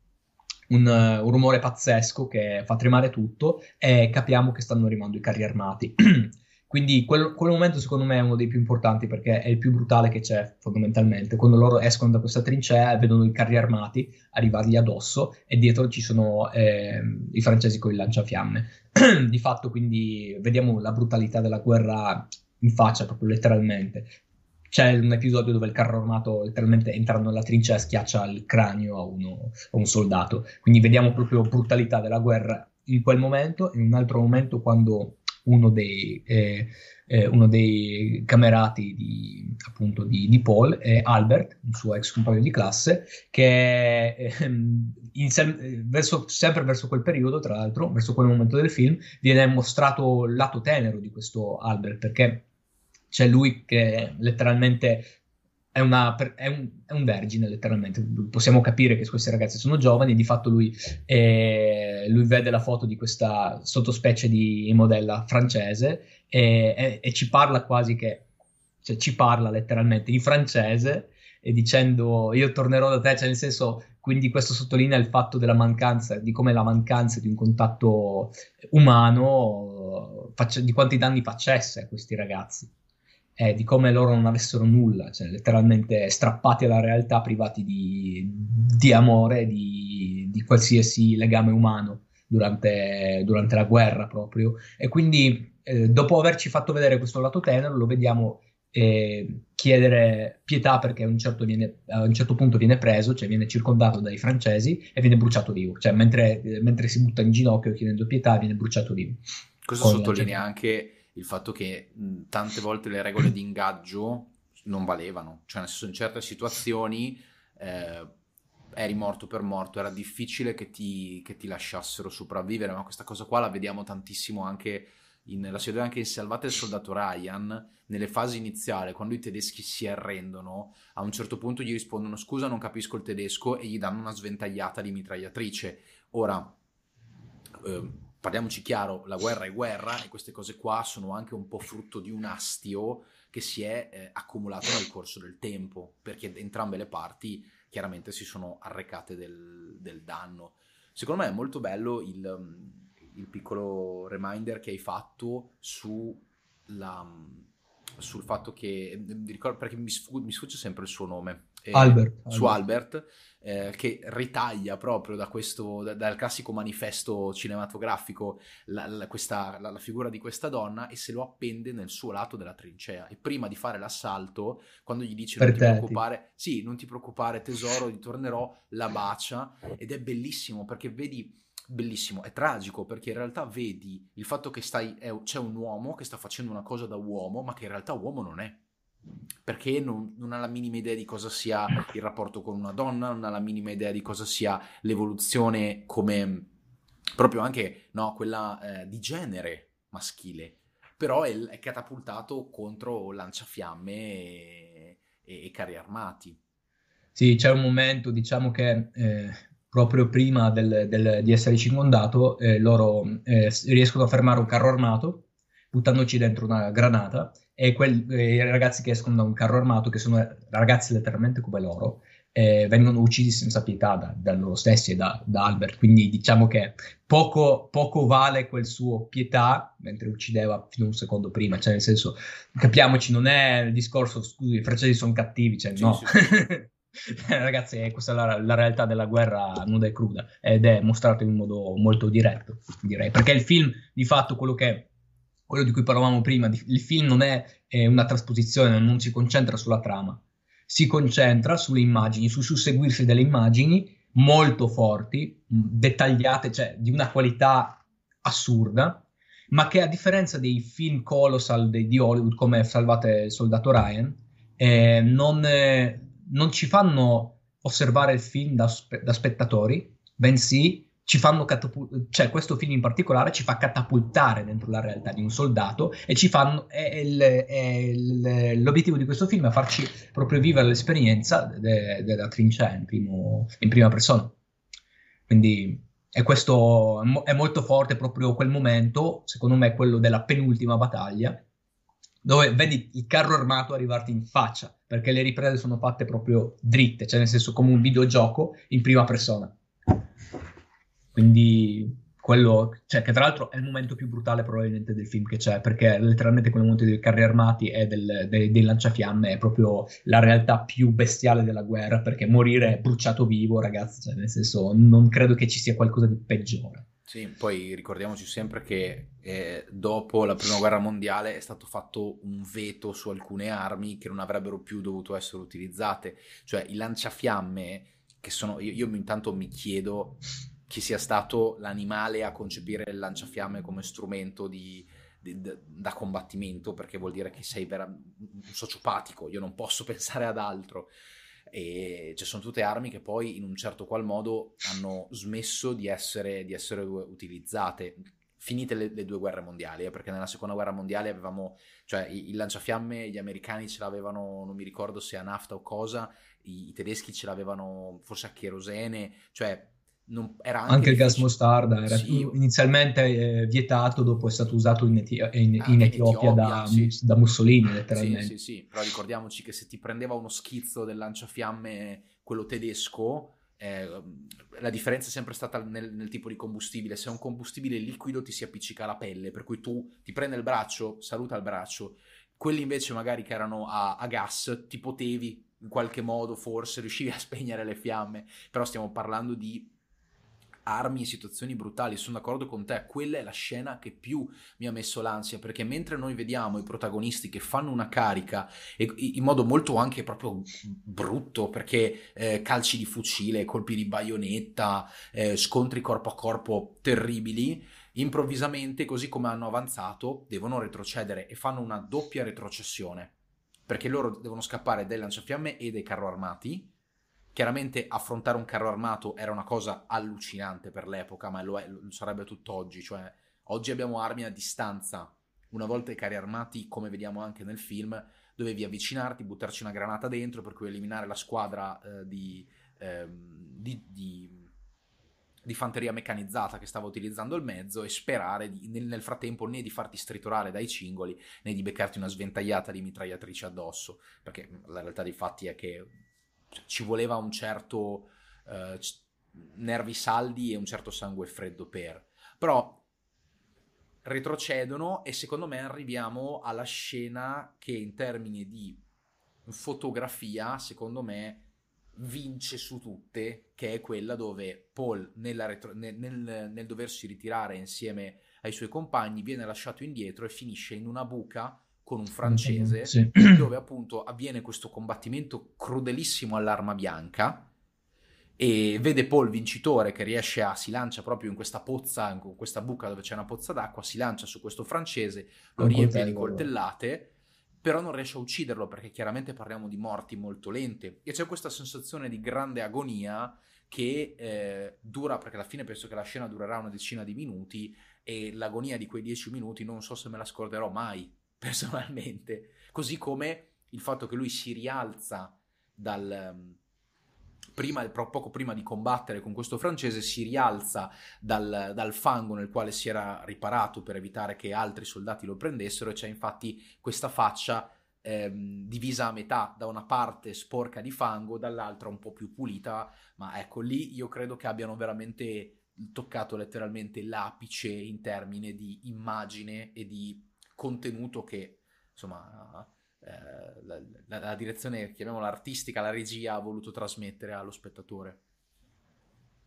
un, un, rumore pazzesco che fa tremare tutto e capiamo che stanno arrivando i carri armati. Quindi quel, quel, momento secondo me è uno dei più importanti perché è il più brutale che c'è fondamentalmente. Quando loro escono da questa trincea e vedono i carri armati arrivargli addosso e dietro ci sono eh, i francesi con il lanciafiamme. Di fatto quindi vediamo la brutalità della guerra in faccia proprio letteralmente c'è un episodio dove il carro armato letteralmente entrando nella trincea schiaccia il cranio a, uno, a un soldato. Quindi vediamo proprio brutalità della guerra in quel momento. In un altro momento, quando uno dei, eh, eh, uno dei camerati di, appunto, di, di, Paul è Albert, il suo ex compagno di classe, che eh, in, verso, sempre verso quel periodo, tra l'altro, verso quel momento del film, viene mostrato il lato tenero di questo Albert, perché c'è lui che letteralmente è, una, è, un, è, un, vergine, letteralmente. Possiamo capire che questi ragazzi sono giovani. Di fatto, lui, eh, lui vede la foto di questa sottospecie di modella francese e, e, e ci parla quasi che, cioè, ci parla letteralmente in francese e dicendo io tornerò da te, cioè nel senso, quindi questo sottolinea il fatto della mancanza, di come la mancanza di un contatto umano, faccia, di quanti danni facesse a questi ragazzi eh, di come loro non avessero nulla, cioè letteralmente strappati alla realtà, privati di, di amore, di, di, qualsiasi legame umano durante, durante, la guerra proprio. E quindi eh, dopo averci fatto vedere questo lato tenero, lo vediamo eh, chiedere pietà perché a un, certo viene, a un, certo punto viene preso, cioè viene circondato dai francesi e viene bruciato vivo, cioè mentre, mentre si butta in ginocchio chiedendo pietà viene bruciato vivo. Questo sottolinea anche il fatto che mh, tante volte le regole di ingaggio non valevano, cioè in certe situazioni eh, eri morto per morto, era difficile che ti, che ti, lasciassero sopravvivere, ma questa cosa qua la vediamo tantissimo anche in, la si vede anche in Salvate il soldato Ryan, nelle fasi iniziali, quando i tedeschi si arrendono, a un certo punto gli rispondono scusa non capisco il tedesco e gli danno una sventagliata di mitragliatrice. Ora, eh, parliamoci chiaro, la guerra è guerra e queste cose qua sono anche un po' frutto di un astio che si è eh, accumulato nel corso del tempo, perché entrambe le parti chiaramente si sono arrecate del, del danno. Secondo me è molto bello il, il piccolo reminder che hai fatto sulla, sul fatto che, ricordo, perché mi, sfugge, mi sfugge sempre il suo nome, eh, Albert, su Albert, Albert eh, che ritaglia proprio da questo, da, dal classico manifesto cinematografico la, la, questa, la, la, figura di questa donna e se lo appende nel suo lato della trincea. E prima di fare l'assalto, quando gli dice non ti preoccupare, sì, non ti preoccupare tesoro, ritornerò, la bacia. Ed è bellissimo perché vedi bellissimo, è tragico perché in realtà vedi il fatto che stai, è, c'è un uomo che sta facendo una cosa da uomo, ma che in realtà uomo non è perché non, non, ha la minima idea di cosa sia il rapporto con una donna, non ha la minima idea di cosa sia l'evoluzione come proprio anche no, quella eh, di genere maschile, però è, è catapultato contro lanciafiamme e, e, e, carri armati. Sì, c'è un momento, diciamo che eh, proprio prima del, del, di essere circondato, eh, loro eh, riescono a fermare un carro armato buttandoci dentro una granata e quel, eh, i ragazzi che escono da un carro armato, che sono ragazzi letteralmente come loro, eh, vengono uccisi senza pietà da, da loro stessi e da, da, Albert. Quindi diciamo che poco, poco, vale quel suo pietà mentre uccideva fino a un secondo prima. Cioè, nel senso, capiamoci, non è il discorso, scusi, i francesi sono cattivi, cioè, sì, no. Sì. Ragazzi, questa è la, la, realtà della guerra nuda e cruda ed è mostrato in modo molto diretto, direi. Perché il film, di fatto, quello che quello di cui parlavamo prima, il film non è, è una trasposizione, non si concentra sulla trama, si concentra sulle immagini, sul susseguirsi delle immagini molto forti, dettagliate, cioè di una qualità assurda, ma che a differenza dei film colossal di, di Hollywood come Salvate il soldato Ryan, eh, non, eh, non, ci fanno osservare il film da, da spettatori, bensì ci fanno catapultare, cioè questo film in particolare ci fa catapultare dentro la realtà di un soldato e ci fanno, è il, è il, l'obiettivo di questo film è farci proprio vivere l'esperienza de, della trincea in, primo, in, prima persona. Quindi è questo è molto forte proprio quel momento, secondo me quello della penultima battaglia, dove vedi il carro armato arrivarti in faccia, perché le riprese sono fatte proprio dritte, cioè nel senso come un videogioco in prima persona. Quindi quello, cioè, che tra l'altro è il momento più brutale probabilmente del film che c'è, perché letteralmente quel momento dei carri armati e del, dei, dei, lanciafiamme è proprio la realtà più bestiale della guerra, perché morire bruciato vivo, ragazzi, cioè, nel senso, non credo che ci sia qualcosa di peggiore. Sì, poi ricordiamoci sempre che eh, dopo la prima guerra mondiale è stato fatto un veto su alcune armi che non avrebbero più dovuto essere utilizzate, cioè i lanciafiamme che sono, io, io intanto mi chiedo chi sia stato l'animale a concepire il lanciafiamme come strumento di, di, da combattimento, perché vuol dire che sei vera- un sociopatico, io non posso pensare ad altro. E ci sono tutte armi che poi in un certo qual modo hanno smesso di essere, di essere utilizzate. Finite le, le, due guerre mondiali, eh, perché nella seconda guerra mondiale avevamo, cioè il lanciafiamme, gli americani ce l'avevano, non mi ricordo se a nafta o cosa, i, i tedeschi ce l'avevano forse a cherosene, cioè non, anche, anche il gas mostarda era sì. inizialmente eh, vietato, dopo è stato usato in, Eti- in, in Etiopia, Etiopia da, sì. da, Mussolini letteralmente. Sì, sì, sì, però ricordiamoci che se ti prendeva uno schizzo del lanciafiamme, quello tedesco, eh, la differenza è sempre stata nel, nel, tipo di combustibile. Se è un combustibile liquido ti si appiccica alla pelle, per cui tu ti prendi il braccio, saluta il braccio. Quelli invece magari che erano a, a gas, ti potevi in qualche modo forse riuscivi a spegnere le fiamme, però stiamo parlando di armi e situazioni brutali. Sono d'accordo con te, quella è la scena che più mi ha messo l'ansia, perché mentre noi vediamo i protagonisti che fanno una carica e, in modo molto anche proprio brutto, perché eh, calci di fucile, colpi di baionetta, eh, scontri corpo a corpo terribili, improvvisamente, così come hanno avanzato, devono retrocedere e fanno una doppia retrocessione, perché loro devono scappare dai lanciafiamme e dai carro armati Chiaramente affrontare un carro armato era una cosa allucinante per l'epoca, ma lo, è, lo sarebbe tutt'oggi. Cioè, oggi abbiamo armi a distanza. Una volta i carri armati, come vediamo anche nel film, dovevi avvicinarti, buttarci una granata dentro, per cui eliminare la squadra eh, di, eh, di, di, di, fanteria meccanizzata che stava utilizzando il mezzo e sperare di, nel, nel, frattempo né di farti stritolare dai cingoli né di beccarti una sventagliata di mitragliatrice addosso. Perché la realtà dei fatti è che ci voleva un certo uh, nervi saldi e un certo sangue freddo per. Però retrocedono e secondo me arriviamo alla scena che in termini di fotografia, secondo me, vince su tutte, che è quella dove Paul retro- nel, nel, nel, doversi ritirare insieme ai suoi compagni viene lasciato indietro e finisce in una buca con un francese, sì. dove appunto avviene questo combattimento crudelissimo all'arma bianca e vede Paul vincitore che riesce a, si lancia proprio in questa pozza, in questa buca dove c'è una pozza d'acqua, si lancia su questo francese, lo riempie di coltellate, però non riesce a ucciderlo perché chiaramente parliamo di morti molto lente. E c'è questa sensazione di grande agonia che eh, dura, perché alla fine penso che la scena durerà una decina di minuti e l'agonia di quei dieci minuti non so se me la scorderò mai personalmente, così come il fatto che lui si rialza dal... Prima, poco prima di combattere con questo francese, si rialza dal, dal, fango nel quale si era riparato per evitare che altri soldati lo prendessero e c'è infatti questa faccia ehm, divisa a metà, da una parte sporca di fango, dall'altra un po' più pulita, ma ecco lì io credo che abbiano veramente toccato letteralmente l'apice in termini di immagine e di contenuto che insomma eh, la, la, la, direzione, chiamiamola artistica, la regia ha voluto trasmettere allo spettatore.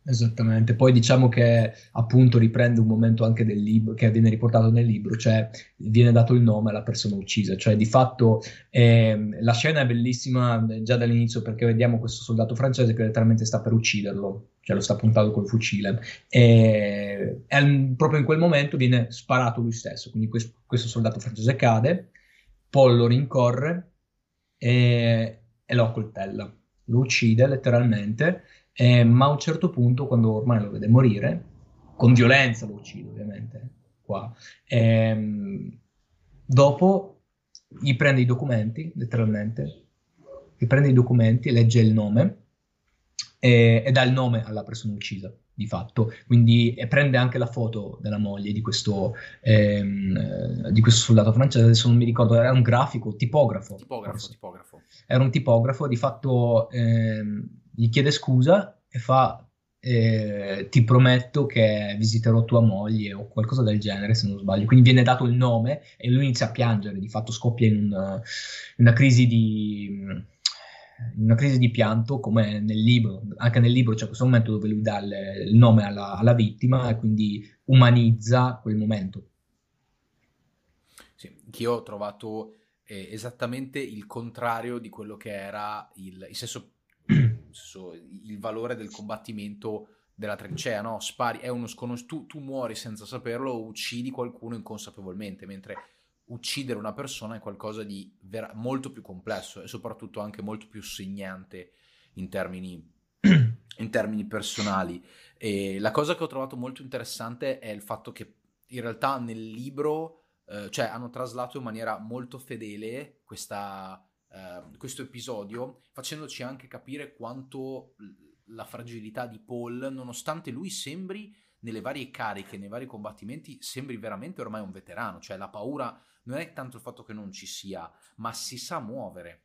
Esattamente, poi diciamo che appunto riprende un momento anche del libro che viene riportato nel libro, cioè viene dato il nome alla persona uccisa, cioè di fatto eh, la scena è bellissima già dall'inizio perché vediamo questo soldato francese che letteralmente sta per ucciderlo, cioè lo sta puntando col fucile. E, e proprio in quel momento viene sparato lui stesso, quindi questo, questo soldato francese cade, Paul lo rincorre e, e lo accoltella, lo uccide letteralmente eh, ma a un certo punto, quando ormai lo vede morire, con violenza lo uccide ovviamente, qua, ehm, dopo gli prende i documenti, letteralmente, gli prende i documenti, legge il nome e, e dà il nome alla persona uccisa di fatto, quindi e prende anche la foto della moglie di questo, ehm, di questo soldato francese, adesso non mi ricordo, era un grafico, tipografo. Tipografo, tipografo. Era un tipografo, di fatto ehm, gli chiede scusa e fa eh, ti prometto che visiterò tua moglie o qualcosa del genere se non sbaglio. Quindi viene dato il nome e lui inizia a piangere. Di fatto scoppia in una, una crisi di una crisi di pianto come nel libro anche nel libro c'è questo momento dove lui dà il, il nome alla, alla vittima e quindi umanizza quel momento. Sì, io ho trovato eh, esattamente il contrario di quello che era il, il senso, il valore del combattimento della trincea, no? Spari, è uno sconosciuto, tu, tu, muori senza saperlo o uccidi qualcuno inconsapevolmente, mentre uccidere una persona è qualcosa di vera- molto più complesso e soprattutto anche molto più segnante in termini, in termini personali. E la cosa che ho trovato molto interessante è il fatto che in realtà nel libro, eh, cioè hanno traslato in maniera molto fedele questa Ehm, questo episodio facendoci anche capire quanto la fragilità di Paul, nonostante lui sembri nelle varie cariche, nei vari combattimenti, sembri veramente ormai un veterano, cioè la paura non è tanto il fatto che non ci sia, ma si sa muovere.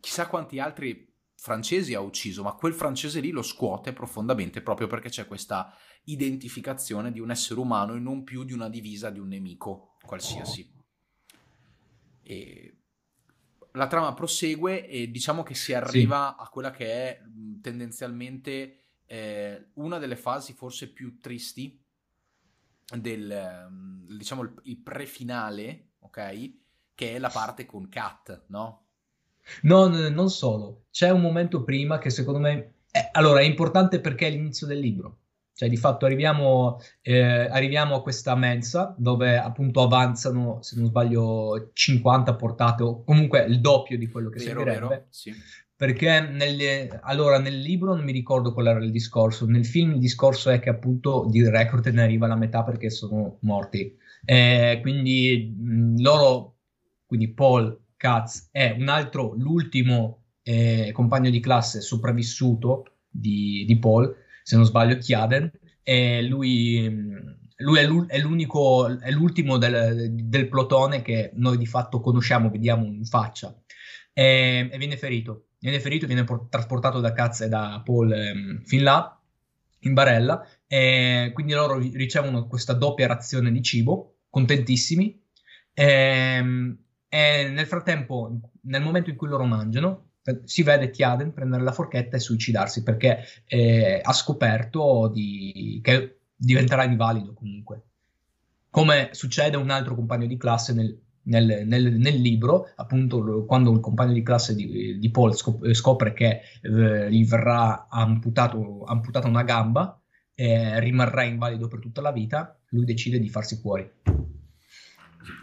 Chissà quanti altri francesi ha ucciso, ma quel francese lì lo scuote profondamente proprio perché c'è questa identificazione di un essere umano e non più di una divisa di un nemico qualsiasi. E la trama prosegue e diciamo che si arriva sì. a quella che è tendenzialmente eh, una delle fasi forse più tristi del, diciamo, il, il pre-finale, ok? Che è la parte con Kat, no? No, non solo. C'è un momento prima che secondo me... È, allora, è importante perché è l'inizio del libro. Cioè, di fatto arriviamo, eh, arriviamo, a questa mensa dove appunto avanzano, se non sbaglio, 50 portate o comunque il doppio di quello che vero, servirebbe. Vero, sì. Perché nelle, allora, nel libro non mi ricordo qual era il discorso, nel film il discorso è che appunto di record ne arriva la metà perché sono morti. Eh, quindi mh, loro, quindi Paul, Katz e un altro, l'ultimo eh, compagno di classe sopravvissuto di, di, Paul, se non sbaglio, Chiaden, e lui, lui è, è, l'unico, è l'ultimo del, del plotone che noi di fatto conosciamo, vediamo in faccia, e, e viene ferito. Viene ferito, viene por- trasportato da Katz e da Paul ehm, fin là, in barella, e quindi loro ricevono questa doppia razione di cibo, contentissimi, e, ehm, e nel frattempo, nel momento in cui loro mangiano, si vede Tiaden prendere la forchetta e suicidarsi perché eh, ha scoperto di, che diventerà invalido comunque. Come succede a un altro compagno di classe nel, nel, nel, nel, libro, appunto, quando il compagno di classe di, di Paul scopre che eh, gli verrà amputato, amputata una gamba e rimarrà invalido per tutta la vita, lui decide di farsi fuori.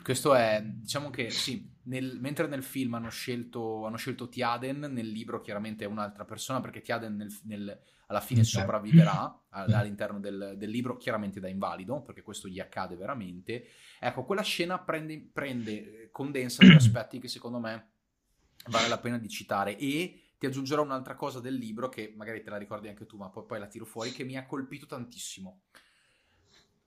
Questo è, diciamo che sì, nel, mentre nel film hanno scelto, hanno scelto, Tiaden, nel libro chiaramente è un'altra persona perché Tiaden nel, nel, alla fine sopravviverà all'interno del, del, libro, chiaramente da invalido, perché questo gli accade veramente. Ecco, quella scena prende, prende condensa degli aspetti che secondo me vale la pena di citare e ti aggiungerò un'altra cosa del libro che magari te la ricordi anche tu, ma poi, poi la tiro fuori, che mi ha colpito tantissimo.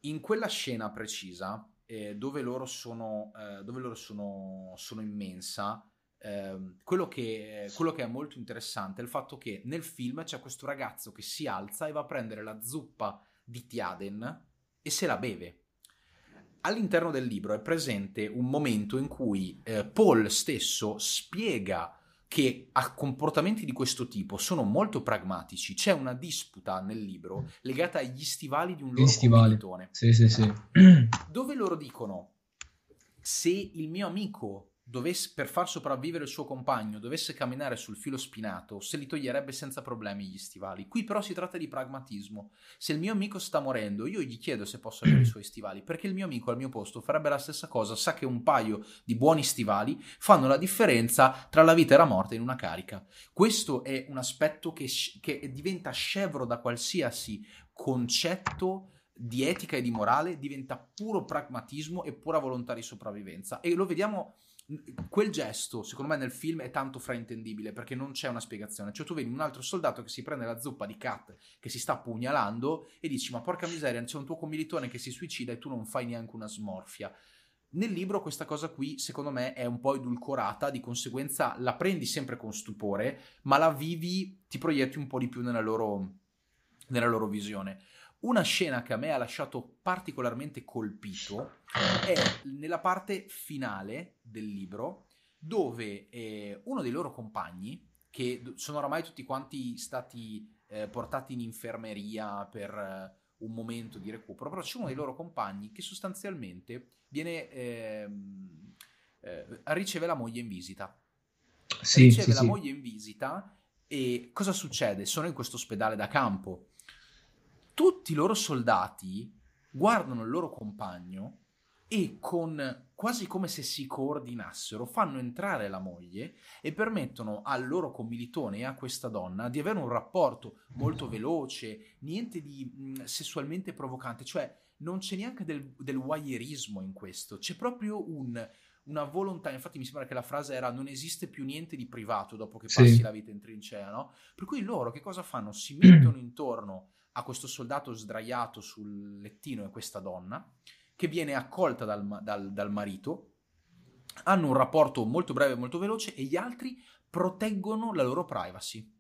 In quella scena precisa, eh, dove loro sono, eh, dove loro sono, sono in mensa, eh, quello, che, quello, che, è molto interessante è il fatto che nel film c'è questo ragazzo che si alza e va a prendere la zuppa di Tiaden e se la beve. All'interno del libro è presente un momento in cui eh, Paul stesso spiega che a comportamenti di questo tipo sono molto pragmatici. C'è una disputa nel libro legata agli stivali di un loro commilitone. Sì, sì, sì. Dove loro dicono se il mio amico dovesse, per far sopravvivere il suo compagno, dovesse camminare sul filo spinato, se li toglierebbe senza problemi gli stivali. Qui però si tratta di pragmatismo. Se il mio amico sta morendo, io gli chiedo se posso avere i suoi stivali, perché il mio amico al mio posto farebbe la stessa cosa, sa che un paio di buoni stivali fanno la differenza tra la vita e la morte in una carica. Questo è un aspetto che, che diventa scevro da qualsiasi concetto di etica e di morale, diventa puro pragmatismo e pura volontà di sopravvivenza. E lo vediamo quel gesto, secondo me, nel film è tanto fraintendibile perché non c'è una spiegazione. Cioè, tu vedi un altro soldato che si prende la zuppa di Kat che si sta pugnalando e dici: Ma porca miseria, c'è un tuo commilitone che si suicida e tu non fai neanche una smorfia. Nel libro questa cosa qui, secondo me, è un po' edulcorata, di conseguenza la prendi sempre con stupore, ma la vivi, ti proietti un po' di più nella loro, nella loro visione. Una scena che a me ha lasciato particolarmente colpito è nella parte finale del libro, dove eh, uno dei loro compagni, che sono oramai tutti quanti stati eh, portati in infermeria per eh, un momento di recupero, però c'è uno dei loro compagni che sostanzialmente viene, ehm, eh, riceve la moglie in visita. Sì, riceve sì, la sì. moglie in visita e cosa succede? Sono in questo ospedale da campo tutti i loro soldati guardano il loro compagno e con quasi come se si coordinassero fanno entrare la moglie e permettono al loro commilitone e a questa donna di avere un rapporto molto veloce, niente di mh, sessualmente provocante, cioè non c'è neanche del, del voyeurismo in questo, c'è proprio un, una volontà, infatti mi sembra che la frase era non esiste più niente di privato dopo che passi sì. la vita in trincea, no? Per cui loro che cosa fanno? Si mettono intorno a questo soldato sdraiato sul lettino e questa donna, che viene accolta dal, dal, dal marito, hanno un rapporto molto breve e molto veloce e gli altri proteggono la loro privacy.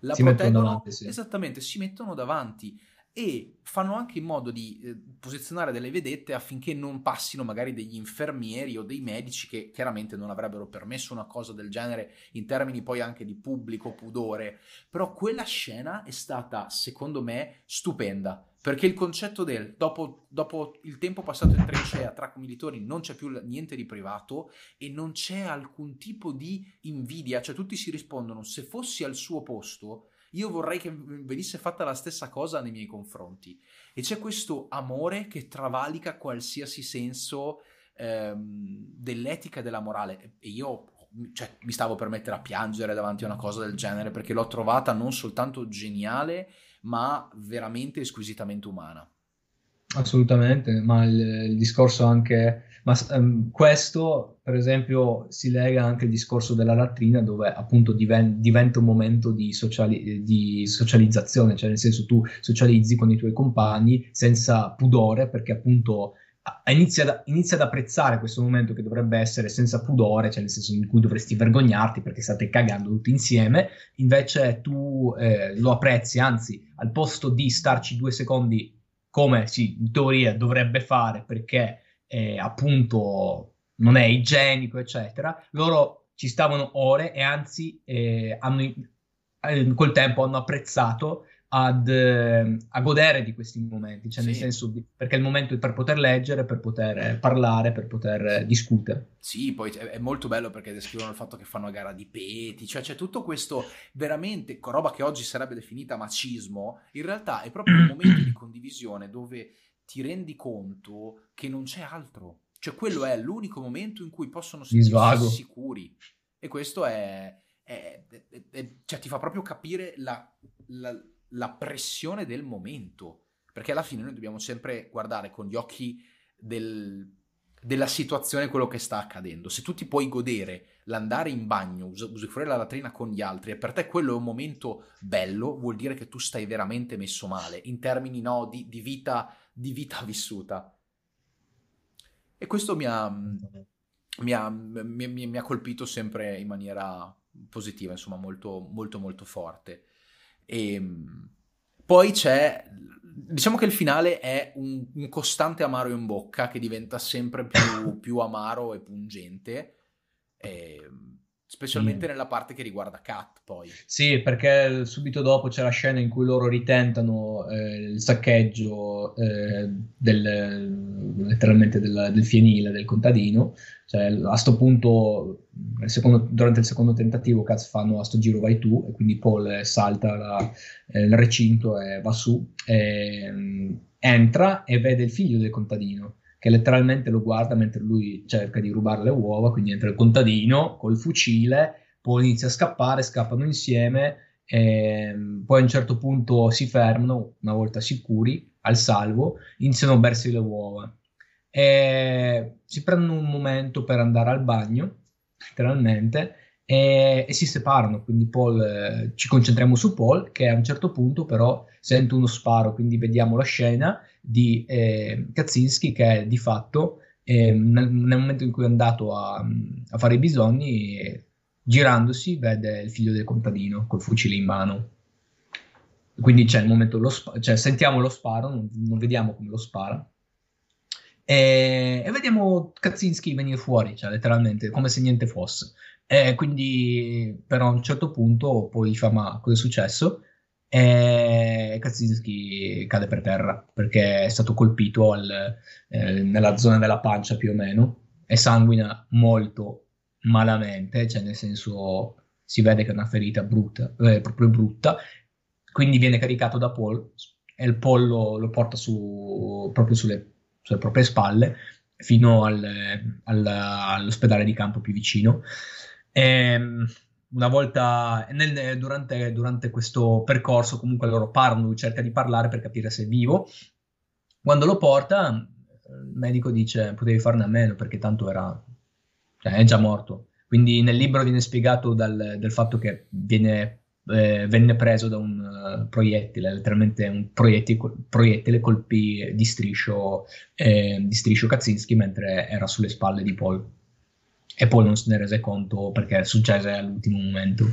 La si proteggono, davanti, sì. esattamente, si mettono davanti. E fanno anche in modo di eh, posizionare delle vedette affinché non passino magari degli infermieri o dei medici che chiaramente non avrebbero permesso una cosa del genere in termini poi anche di pubblico pudore. Però quella scena è stata, secondo me, stupenda. Perché il concetto del dopo, dopo il tempo passato in trincea tra commilitoni non c'è più niente di privato e non c'è alcun tipo di invidia, cioè tutti si rispondono se fossi al suo posto io vorrei che venisse fatta la stessa cosa nei miei confronti. E c'è questo amore che travalica qualsiasi senso ehm, dell'etica e della morale. E io cioè, mi stavo per mettere a piangere davanti a una cosa del genere perché l'ho trovata non soltanto geniale, ma veramente squisitamente umana. Assolutamente, ma il, il discorso anche, ma um, questo per esempio si lega anche al discorso della latrina dove appunto diven- diventa un momento di, sociali- di, socializzazione, cioè nel senso tu socializzi con i tuoi compagni senza pudore perché appunto inizia ad, inizia ad apprezzare questo momento che dovrebbe essere senza pudore, cioè nel senso in cui dovresti vergognarti perché state cagando tutti insieme, invece tu eh, lo apprezzi, anzi al posto di starci due secondi come si in teoria dovrebbe fare perché eh, appunto non è igienico, eccetera, loro ci stavano ore e anzi eh, hanno, eh, col tempo hanno apprezzato ad, eh, a godere di questi momenti, cioè sì. nel senso di, perché è il momento per poter leggere, per poter parlare, per poter discutere. Sì, poi è, molto bello perché descrivono il fatto che fanno a gara di peti, cioè c'è tutto questo veramente, roba che oggi sarebbe definita macismo, in realtà è proprio un momento di condivisione dove ti rendi conto che non c'è altro. Cioè quello è l'unico momento in cui possono sentirsi sicuri. E questo è, è, è, è, cioè ti fa proprio capire la, la la pressione del momento, perché alla fine noi dobbiamo sempre guardare con gli occhi del, della situazione quello che sta accadendo. Se tu ti puoi godere l'andare in bagno, us- usufruire la latrina con gli altri e per te quello è un momento bello, vuol dire che tu stai veramente messo male, in termini no, di, di, vita, di vita vissuta. E questo mi ha, mi, ha, mi, mi ha, colpito sempre in maniera positiva, insomma, molto, molto, molto forte. E ehm, poi c'è, diciamo che il finale è un, un costante amaro in bocca che diventa sempre più, più amaro e pungente. E, ehm, specialmente mm. nella parte che riguarda Kat poi. Sì, perché subito dopo c'è la scena in cui loro ritentano eh, il saccheggio eh, del, letteralmente del, del, fienile del contadino, cioè a questo punto secondo, durante il secondo tentativo Kat fanno a sto giro vai tu e quindi Paul salta la, eh, il recinto e va su, e, mm, entra e vede il figlio del contadino che letteralmente lo guarda mentre lui cerca di rubare le uova, quindi entra il contadino col fucile, poi inizia a scappare, scappano insieme, e poi a un certo punto si fermano, una volta sicuri, al salvo, iniziano a bersi le uova. E si prendono un momento per andare al bagno, letteralmente, e, e si separano. Quindi Paul, eh, ci concentriamo su Paul, che a un certo punto però sente uno sparo, quindi vediamo la scena di eh, Kaczynski che di fatto eh, nel, nel, momento in cui è andato a, a fare i bisogni, eh, girandosi vede il figlio del contadino col fucile in mano. Quindi c'è il momento, lo sp- cioè, sentiamo lo sparo, non, non, vediamo come lo spara. E, e vediamo Kaczynski venire fuori, cioè letteralmente come se niente fosse. E quindi, però, a un certo punto, poi fa: Ma cosa è successo? E Kaczynski cade per terra perché è stato colpito al, eh, nella zona della pancia più o meno e sanguina molto malamente, cioè nel senso si vede che è una ferita brutta, eh, proprio brutta, quindi viene caricato da Paul e il Paul lo, lo porta su, proprio sulle, sulle, proprie spalle fino al, al, all'ospedale di campo più vicino. E, ehm, una volta nel, durante, durante, questo percorso comunque loro parlano, lui cerca di parlare per capire se è vivo. Quando lo porta, il medico dice potevi farne a meno perché tanto era, cioè, è già morto. Quindi nel libro viene spiegato dal, del fatto che viene, eh, venne preso da un uh, proiettile, letteralmente un proiettile, proiettile colpì di striscio, eh, di striscio Kaczynski mentre era sulle spalle di Paul. E poi non se ne rese conto perché successe all'ultimo momento.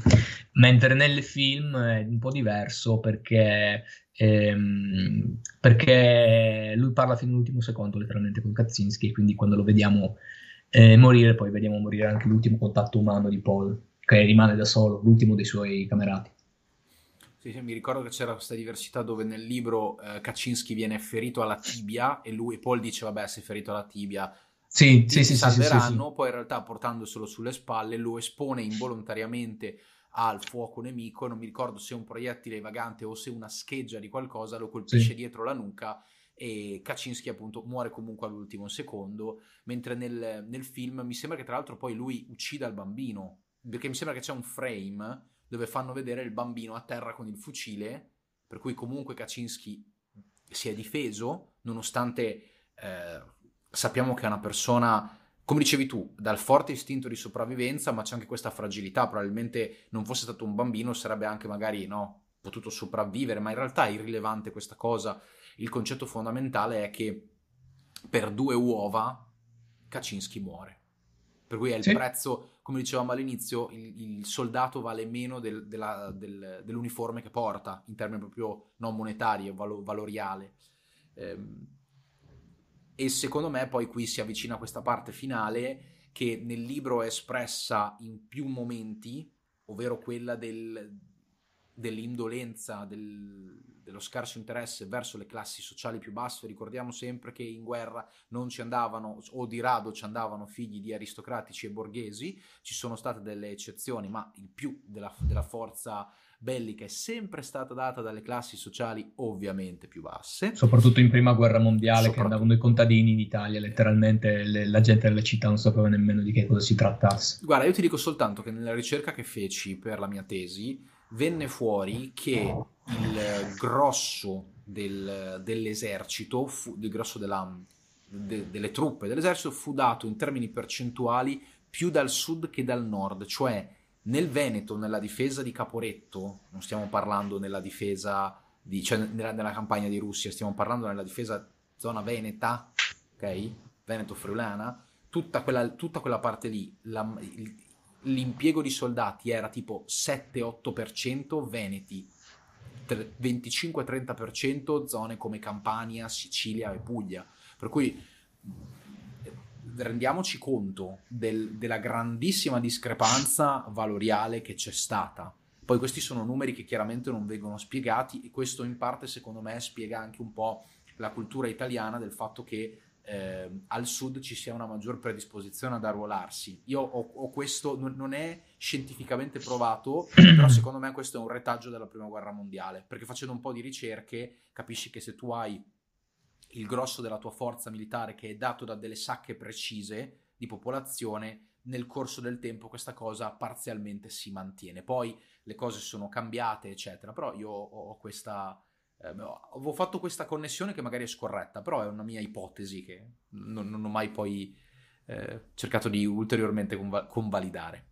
Mentre nel film è un po' diverso perché, ehm, perché lui parla fino all'ultimo secondo letteralmente con Kaczynski, quindi quando lo vediamo eh, morire poi vediamo morire anche l'ultimo contatto umano di Paul, che rimane da solo, l'ultimo dei suoi camerati. Sì, sì, mi ricordo che c'era questa diversità dove nel libro eh, Kaczynski viene ferito alla tibia e lui, Paul dice vabbè sei ferito alla tibia, sì, sì, sì, salveranno, sì, poi in realtà portandoselo sulle spalle lo espone involontariamente al fuoco nemico, non mi ricordo se è un proiettile vagante o se una scheggia di qualcosa lo colpisce dietro la nuca e Kaczynski appunto muore comunque all'ultimo secondo, mentre nel, nel, film mi sembra che tra l'altro poi lui uccida il bambino, perché mi sembra che c'è un frame dove fanno vedere il bambino a terra con il fucile, per cui comunque Kaczynski si è difeso, nonostante... Eh, sappiamo che è una persona, come dicevi tu, dal forte istinto di sopravvivenza, ma c'è anche questa fragilità. Probabilmente non fosse stato un bambino, sarebbe anche magari no, potuto sopravvivere, ma in realtà è irrilevante questa cosa. Il concetto fondamentale è che per due uova Kaczynski muore. Per cui è il sì. prezzo, come dicevamo all'inizio, il, il soldato vale meno del, della, del, dell'uniforme che porta, in termini proprio non monetari, valo, valoriale. Ehm, e secondo me poi qui si avvicina questa parte finale che nel libro è espressa in più momenti, ovvero quella del, dell'indolenza, del, dello scarso interesse verso le classi sociali più basse. Ricordiamo sempre che in guerra non ci andavano, o di rado ci andavano figli di aristocratici e borghesi, ci sono state delle eccezioni, ma il più della, della forza bellica è sempre stata data dalle classi sociali ovviamente più basse. Soprattutto in prima guerra mondiale che andavano i contadini in Italia, letteralmente le, la gente delle città non sapeva nemmeno di che cosa si trattasse. Guarda, io ti dico soltanto che nella ricerca che feci per la mia tesi venne fuori che il grosso del, dell'esercito, fu, il grosso della, de, delle truppe dell'esercito fu dato in termini percentuali più dal sud che dal nord, cioè nel Veneto, nella difesa di Caporetto, non stiamo parlando nella difesa di, cioè nella, nella campagna di Russia, stiamo parlando nella difesa zona veneta, ok? Veneto-friulana, tutta quella, tutta quella parte lì, la, l'impiego di soldati era tipo 7-8% veneti, 25-30% zone come Campania, Sicilia e Puglia. Per cui rendiamoci conto del, della grandissima discrepanza valoriale che c'è stata. Poi questi sono numeri che chiaramente non vengono spiegati e questo in parte secondo me spiega anche un po' la cultura italiana del fatto che eh, al sud ci sia una maggior predisposizione ad arruolarsi. Io ho, ho questo, non, non, è scientificamente provato, però secondo me questo è un retaggio della prima guerra mondiale, perché facendo un po' di ricerche capisci che se tu hai il grosso della tua forza militare che è dato da delle sacche precise di popolazione, nel corso del tempo questa cosa parzialmente si mantiene. Poi le cose sono cambiate, eccetera, però io ho questa... Eh, avevo fatto questa connessione che magari è scorretta, però è una mia ipotesi che non, non ho mai poi eh, cercato di ulteriormente conva- convalidare.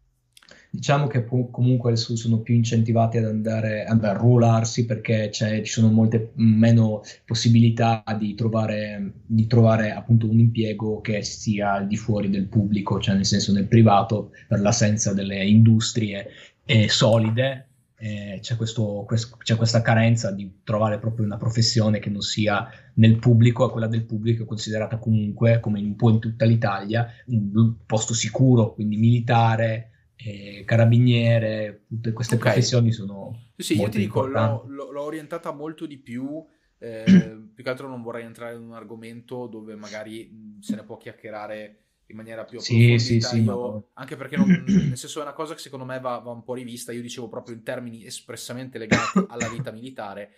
Diciamo che comunque sono più incentivati ad andare ad arruolarsi perché ci sono molte meno possibilità di trovare, di trovare appunto un impiego che sia al di fuori del pubblico, cioè nel senso nel privato, per l'assenza delle industrie eh, solide. Eh, c'è, questo, c'è, questa carenza di trovare proprio una professione che non sia nel pubblico, e quella del pubblico è considerata comunque, come un po' in tutta l'Italia, un posto sicuro, quindi militare, eh, carabiniere, tutte queste okay. professioni sono. Sì, sì io ti dico, l'ho, l'ho, orientata molto di più. Eh, più che altro non vorrei entrare in un argomento dove magari se ne può chiacchierare in maniera più approfondita. Sì, sì, sì, io, anche perché non, nel senso è una cosa che secondo me va, va, un po' rivista. Io dicevo proprio in termini espressamente legati alla vita militare.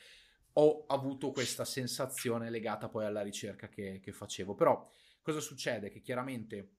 Ho avuto questa sensazione legata poi alla ricerca che, che facevo. Però cosa succede? Che chiaramente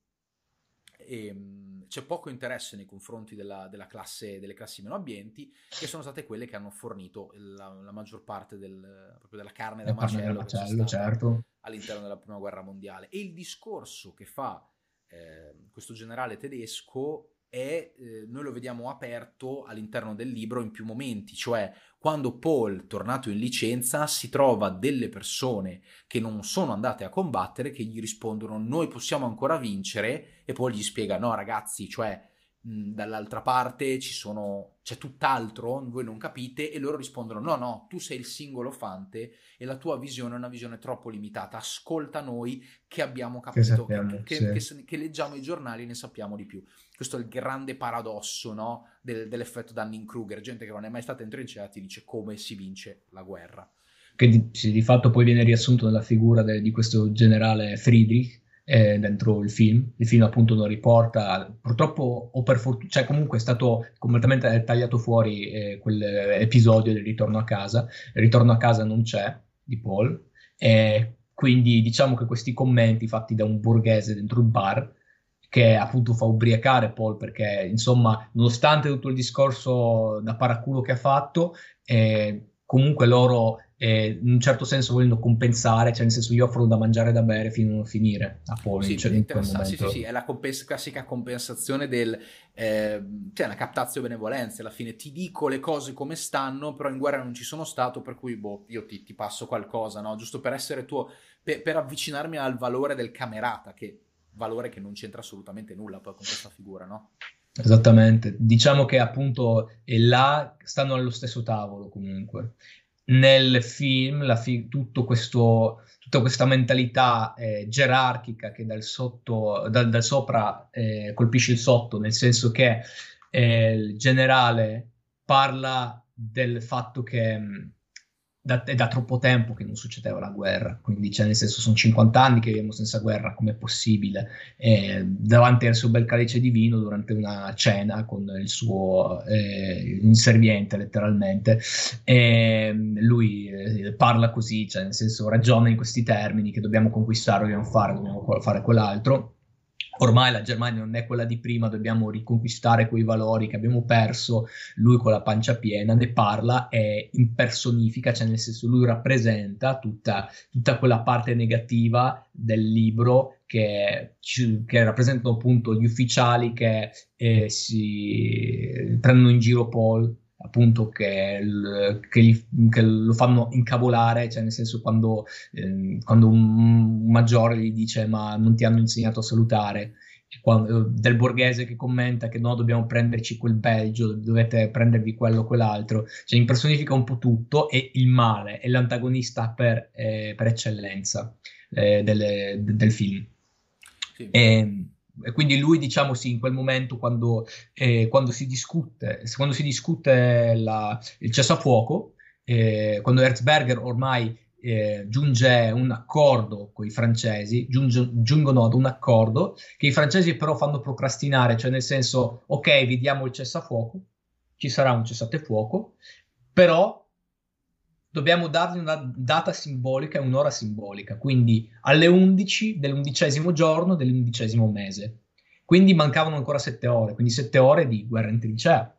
e, ehm, c'è poco interesse nei confronti della, della classe, delle classi meno abbienti, che sono state quelle che hanno fornito la, la maggior parte del, della carne da macello, macello certo. all'interno della prima guerra mondiale. E il discorso che fa eh, questo generale tedesco è, eh, noi lo vediamo aperto all'interno del libro in più momenti, cioè quando Paul, tornato in licenza, si trova delle persone che non sono andate a combattere che gli rispondono noi possiamo ancora vincere e poi gli spiega no ragazzi, cioè dall'altra parte ci sono, c'è tutt'altro, voi non capite, e loro rispondono: No, no, tu sei il singolo fante e la tua visione è una visione troppo limitata. Ascolta noi che abbiamo capito, che, sappiamo, che, sì. che, che leggiamo i giornali e ne sappiamo di più. Questo è il grande paradosso no? Del, dell'effetto Dunning-Kruger. Gente che non è mai stata in trincea ti dice come si vince la guerra. Che di, di fatto poi viene riassunto nella figura de, di questo generale Friedrich eh, dentro il film. Il film appunto non riporta, purtroppo o per fortuna, cioè comunque è stato completamente tagliato fuori eh, quell'episodio del ritorno a casa. Il ritorno a casa non c'è di Paul e quindi diciamo che questi commenti fatti da un borghese dentro il bar che appunto fa ubriacare Paul perché insomma nonostante tutto il discorso da paraculo che ha fatto eh, comunque loro eh, in un certo senso volendo compensare, cioè nel senso gli offrono da mangiare e da bere fino a finire a Poli. Sì, cioè, sì, sì, sì, è la compens- classica compensazione del, eh, cioè la captazio benevolenza, alla fine ti dico le cose come stanno, però in guerra non ci sono stato, per cui boh, io ti, ti passo qualcosa, no? Giusto per essere tuo, per, per avvicinarmi al valore del camerata, che valore che non c'entra assolutamente nulla poi con questa figura, no? Esattamente, diciamo che appunto è là stanno allo stesso tavolo comunque nel film fi- questo, tutta questa mentalità eh, gerarchica che dal, sotto, dal, dal sopra eh, colpisce il sotto, nel senso che eh, il generale parla del fatto che mh, da, è da troppo tempo che non succedeva la guerra, quindi cioè, nel senso sono 50 anni che viviamo senza guerra, com'è possibile? Eh, davanti al suo bel calice di vino durante una cena con il suo eh, inserviente letteralmente, e lui eh, parla così, cioè nel senso ragiona in questi termini che dobbiamo conquistare, dobbiamo fare, dobbiamo fare quell'altro ormai la Germania non è quella di prima, dobbiamo riconquistare quei valori che abbiamo perso, lui con la pancia piena ne parla e impersonifica, cioè nel senso lui rappresenta tutta, tutta quella parte negativa del libro che, che rappresentano appunto gli ufficiali che eh, si prendono in giro Paul appunto che, che, gli, che, lo fanno incavolare, cioè nel senso quando, eh, quando un, maggiore gli dice ma non ti hanno insegnato a salutare, quando, del borghese che commenta che no, dobbiamo prenderci quel Belgio, dovete prendervi quello o quell'altro, cioè impersonifica un po' tutto e il male è l'antagonista per, eh, per eccellenza eh, del, del, film. Sì. E, ehm, e quindi lui, diciamo sì, in quel momento quando, eh, quando si discute, quando si discute la, il cessafuoco, eh, quando Herzberger ormai eh, giunge un accordo con i francesi, giunge, giungono ad un accordo che i francesi però fanno procrastinare, cioè nel senso, ok, vi diamo il cessafuoco, ci sarà un cessatefuoco, però dobbiamo dargli una data simbolica e un'ora simbolica, quindi alle 11 dell'undicesimo giorno dell'undicesimo mese. Quindi mancavano ancora sette ore, quindi sette ore di guerra in trincea.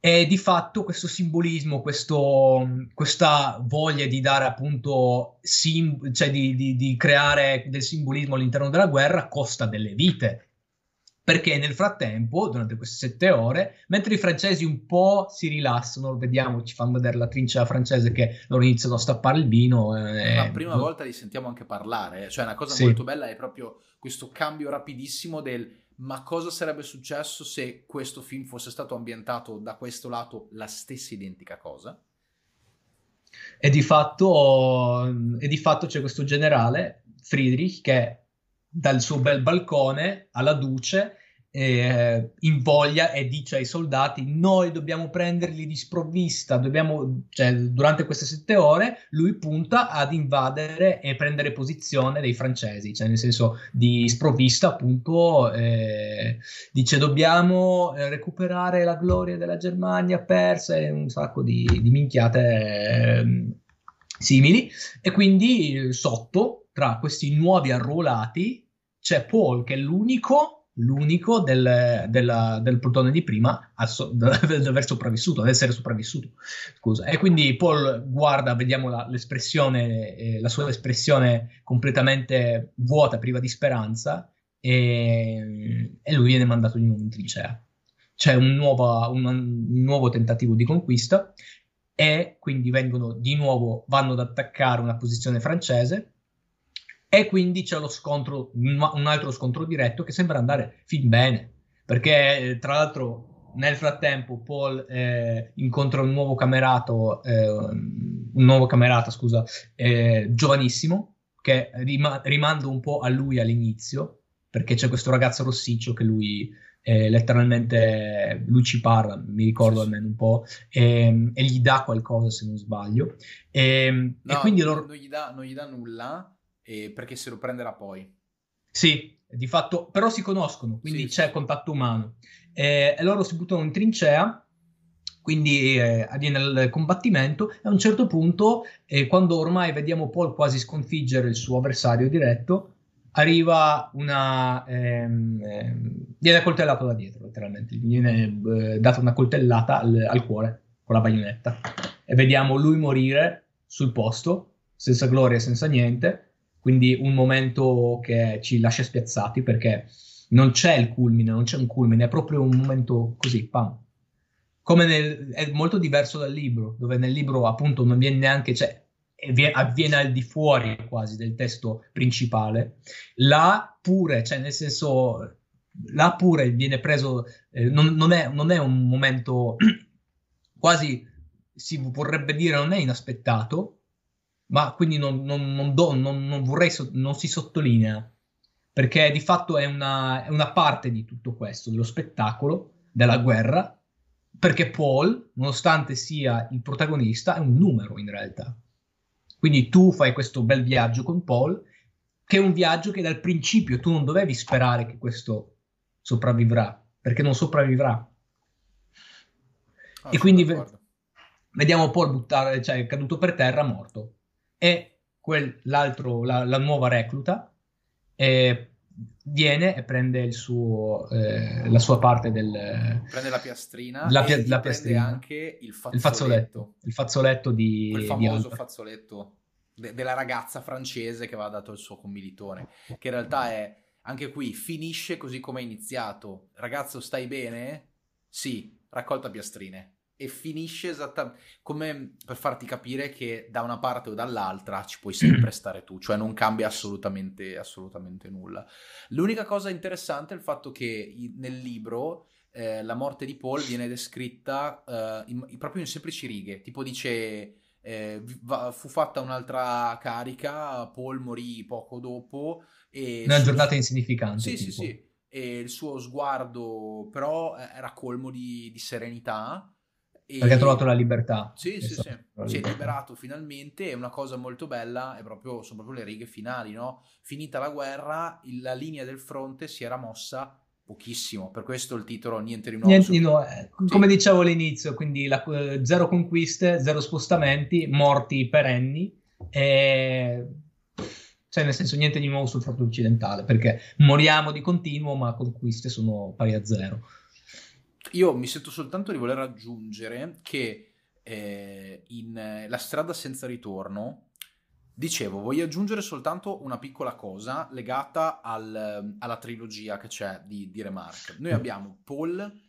E di fatto questo simbolismo, questo, questa voglia di dare appunto, sim- cioè di, di, di creare del simbolismo all'interno della guerra costa delle vite, perché nel frattempo, durante queste sette ore, mentre i francesi un po' si rilassano, vediamo, ci fanno vedere la trincea francese che loro iniziano a stappare il vino. Eh, la prima volta li sentiamo anche parlare, eh. cioè una cosa sì. molto bella è proprio questo cambio rapidissimo del ma cosa sarebbe successo se questo film fosse stato ambientato da questo lato la stessa identica cosa? E di fatto, e di fatto c'è questo generale, Friedrich, che dal suo bel balcone alla Duce eh, invoglia e dice ai soldati noi dobbiamo prenderli di sprovvista dobbiamo, cioè, durante queste sette ore lui punta ad invadere e prendere posizione dei francesi cioè nel senso di sprovvista appunto eh, dice dobbiamo eh, recuperare la gloria della Germania persa e un sacco di, di minchiate ehm, simili e quindi sotto tra questi nuovi arruolati c'è Paul che è l'unico, l'unico del, della, del plotone di prima a aver sopravvissuto, ad essere sopravvissuto. Scusa. E quindi Paul guarda, vediamo la, l'espressione, eh, la sua espressione completamente vuota, priva di speranza, e, e lui viene mandato di nuovo in trincea. C'è un nuovo, un, un nuovo tentativo di conquista e quindi vengono di nuovo, vanno ad attaccare una posizione francese e quindi c'è lo scontro, un altro scontro diretto che sembra andare fin bene, perché tra l'altro nel frattempo Paul eh, incontra un nuovo camerato, eh, un nuovo camerata, scusa, eh, giovanissimo, che rima- rimanda un po' a lui all'inizio, perché c'è questo ragazzo rossiccio che lui eh, letteralmente lui ci parla, mi ricordo almeno un po', e, ehm, e, gli dà qualcosa se non sbaglio. E, ehm, no, e quindi loro... non, gli dà, non gli dà nulla eh, perché se lo prenderà poi. Sì, di fatto, però si conoscono, quindi sì, c'è sì. contatto umano. E, e, loro si buttano in trincea, quindi eh, avviene il combattimento e a un certo punto, eh, quando ormai vediamo Paul quasi sconfiggere il suo avversario diretto, arriva una... Ehm, ehm, viene coltellato da dietro, letteralmente, viene eh, data una coltellata al, al, cuore con la baionetta e vediamo lui morire sul posto, senza gloria e senza niente, quindi un momento che ci lascia spiazzati perché non c'è il culmine, non c'è un culmine, è proprio un momento così, pam. Come nel, è molto diverso dal libro, dove nel libro appunto non viene neanche, cioè avviene al di fuori quasi del testo principale. Là pure, cioè nel senso, là pure viene preso, eh, non, non, è, non, è, un momento quasi, si vorrebbe dire, non è inaspettato, ma quindi non, non, do, non vorrei, non si sottolinea, perché di fatto è una, è una parte di tutto questo, dello spettacolo, della guerra, perché Paul, nonostante sia il protagonista, è un numero in realtà. Quindi tu fai questo bel viaggio con Paul, che è un viaggio che dal principio tu non dovevi sperare che questo sopravvivrà, perché non sopravvivrà. Oh, e quindi v- vediamo Paul buttare, cioè caduto per terra, morto. E quel, l'altro, la, la nuova recluta, eh, viene e prende suo, eh, la sua parte del... Prende la piastrina la, pia- la piastrina. anche il fazzoletto. Il fazzoletto, il fazzoletto di... Quel famoso di fazzoletto de- della ragazza francese che va dato al suo commilitore, che in realtà è, anche qui, finisce così come è iniziato. Ragazzo, stai bene? Sì, raccolta piastrine e finisce esattamente come per farti capire che da una parte o dall'altra ci puoi sempre stare tu, cioè non cambia assolutamente, assolutamente nulla. L'unica cosa interessante è il fatto che nel libro eh, la morte di Paul viene descritta eh, in, proprio in semplici righe, tipo dice eh, fu fatta un'altra carica, Paul morì poco dopo. E Una giornata insignificante. Sì, tipo. sì, sì. E il suo sguardo però eh, era colmo di, di serenità e... Perché ha trovato la libertà. Sì, sì, sì. Si è liberato finalmente e una cosa molto bella è proprio, sono proprio le righe finali, no? Finita la guerra, la linea del fronte si era mossa pochissimo, per questo il titolo Niente di nuovo. Niente di nuovo. Eh, come dicevo all'inizio, quindi la, zero conquiste, zero spostamenti, morti perenni e... Cioè, nel senso, niente di nuovo sul fronte occidentale, perché moriamo di continuo, ma conquiste sono pari a zero. Io mi sento soltanto di voler aggiungere che eh, in eh, La strada senza ritorno, dicevo, voglio aggiungere soltanto una piccola cosa legata al, alla trilogia che c'è di, di Remark. Noi abbiamo Paul,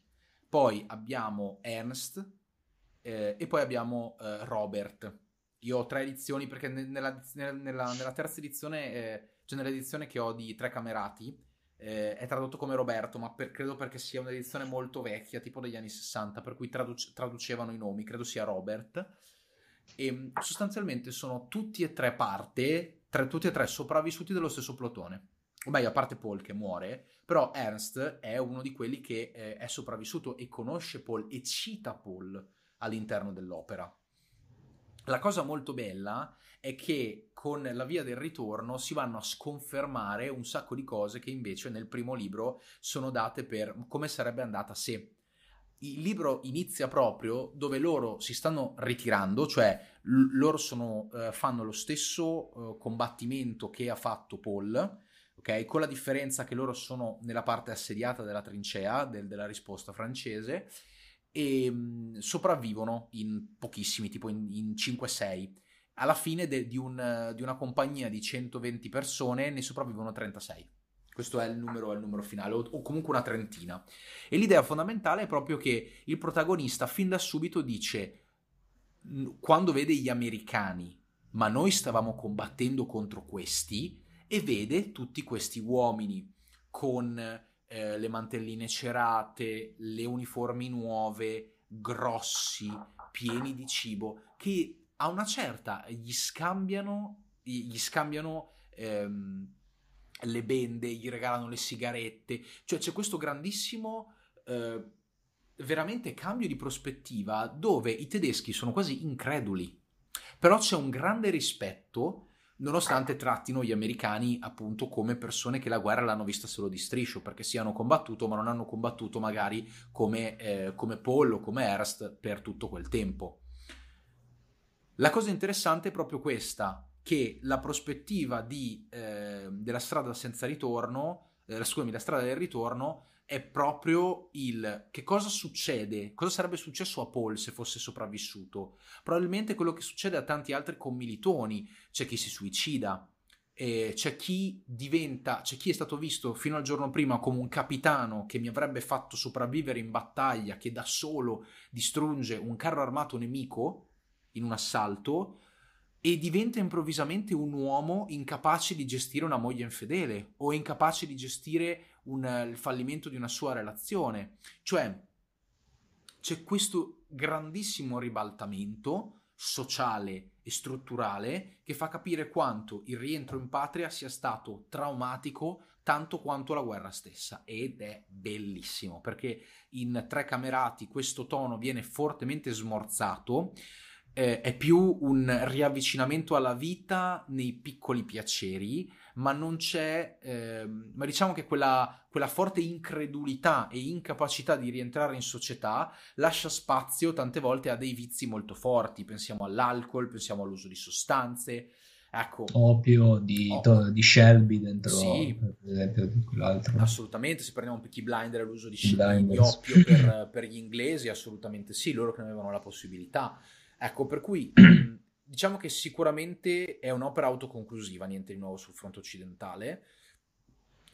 poi abbiamo Ernst eh, e poi abbiamo eh, Robert. Io ho tre edizioni perché nella, nella, nella terza edizione, eh, cioè nell'edizione che ho di Tre Camerati, eh, è tradotto come Roberto, ma per, credo perché sia un'edizione molto vecchia, tipo degli anni 60, per cui traduce, traducevano i nomi, credo sia Robert. E mm, sostanzialmente sono tutti e tre parte, tre, tutti e tre sopravvissuti dello stesso plotone. O meglio, a parte Paul che muore, però Ernst è uno di quelli che eh, è sopravvissuto e conosce Paul e cita Paul all'interno dell'opera. La cosa molto bella è che con la via del ritorno si vanno a sconfermare un sacco di cose che invece nel primo libro sono date per come sarebbe andata se. Il libro inizia proprio dove loro si stanno ritirando, cioè l- loro sono, uh, fanno lo stesso uh, combattimento che ha fatto Paul, ok? Con la differenza che loro sono nella parte assediata della trincea del, della risposta francese e mh, sopravvivono in pochissimi, tipo in, in 5-6 alla fine de, di, un, di, una compagnia di 120 persone ne sopravvivono 36. Questo è il numero, il numero finale, o, o, comunque una trentina. E l'idea fondamentale è proprio che il protagonista fin da subito dice, quando vede gli americani, ma noi stavamo combattendo contro questi, e vede tutti questi uomini con eh, le mantelline cerate, le uniformi nuove, grossi, pieni di cibo, che a una certa gli scambiano, gli scambiano ehm, le bende, gli regalano le sigarette, cioè c'è questo grandissimo eh, veramente cambio di prospettiva dove i tedeschi sono quasi increduli, però c'è un grande rispetto nonostante trattino gli americani appunto come persone che la guerra l'hanno vista solo di striscio, perché sì hanno combattuto, ma non hanno combattuto magari come, eh, come Paul o come Ernst per tutto quel tempo. La cosa interessante è proprio questa, che la prospettiva di, eh, della strada senza ritorno, eh, scusami, la strada del ritorno è proprio il che cosa succede, cosa sarebbe successo a Paul se fosse sopravvissuto. Probabilmente quello che succede a tanti altri commilitoni, c'è chi si suicida, c'è chi diventa, c'è chi è stato visto fino al giorno prima come un capitano che mi avrebbe fatto sopravvivere in battaglia, che da solo distrugge un carro armato nemico in un assalto e diventa improvvisamente un uomo incapace di gestire una moglie infedele o incapace di gestire un, il fallimento di una sua relazione. Cioè, c'è questo grandissimo ribaltamento sociale e strutturale che fa capire quanto il rientro in patria sia stato traumatico tanto quanto la guerra stessa ed è bellissimo perché in Tre Camerati questo tono viene fortemente smorzato eh, è più un riavvicinamento alla vita nei piccoli piaceri, ma non c'è, eh, ma diciamo che quella, quella, forte incredulità e incapacità di rientrare in società lascia spazio tante volte a dei vizi molto forti, pensiamo all'alcol, pensiamo all'uso di sostanze, ecco. Opio di, oh. di Shelby dentro, sì, per esempio, di quell'altro. Assolutamente, se prendiamo Peaky Blinder l'uso di, di opio per, per gli inglesi, assolutamente sì, loro che ne avevano la possibilità. Ecco, per cui diciamo che sicuramente è un'opera autoconclusiva, niente di nuovo sul fronte occidentale,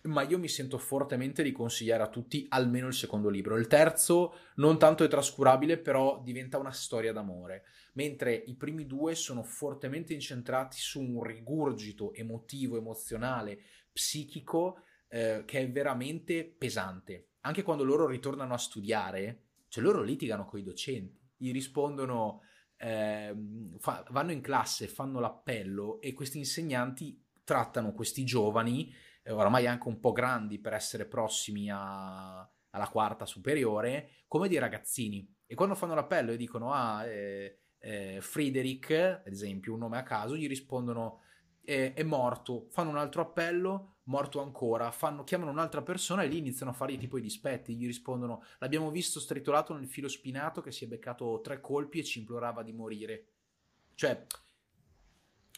ma io mi sento fortemente di consigliare a tutti almeno il secondo libro. Il terzo non tanto è trascurabile, però diventa una storia d'amore, mentre i primi due sono fortemente incentrati su un rigurgito emotivo, emozionale, psichico eh, che è veramente pesante. Anche quando loro ritornano a studiare, cioè loro litigano con i docenti, gli rispondono eh, fa, vanno in classe, fanno l'appello e questi insegnanti trattano questi giovani, eh, oramai anche un po' grandi per essere prossimi a, alla quarta superiore, come dei ragazzini. E quando fanno l'appello e dicono, ah, eh, eh, Friedrich, ad esempio, un nome a caso, gli rispondono, è morto, fanno un altro appello, morto ancora, fanno, chiamano un'altra persona e lì iniziano a fare tipo i dispetti, gli rispondono l'abbiamo visto stritolato nel filo spinato che si è beccato tre colpi e ci implorava di morire. Cioè,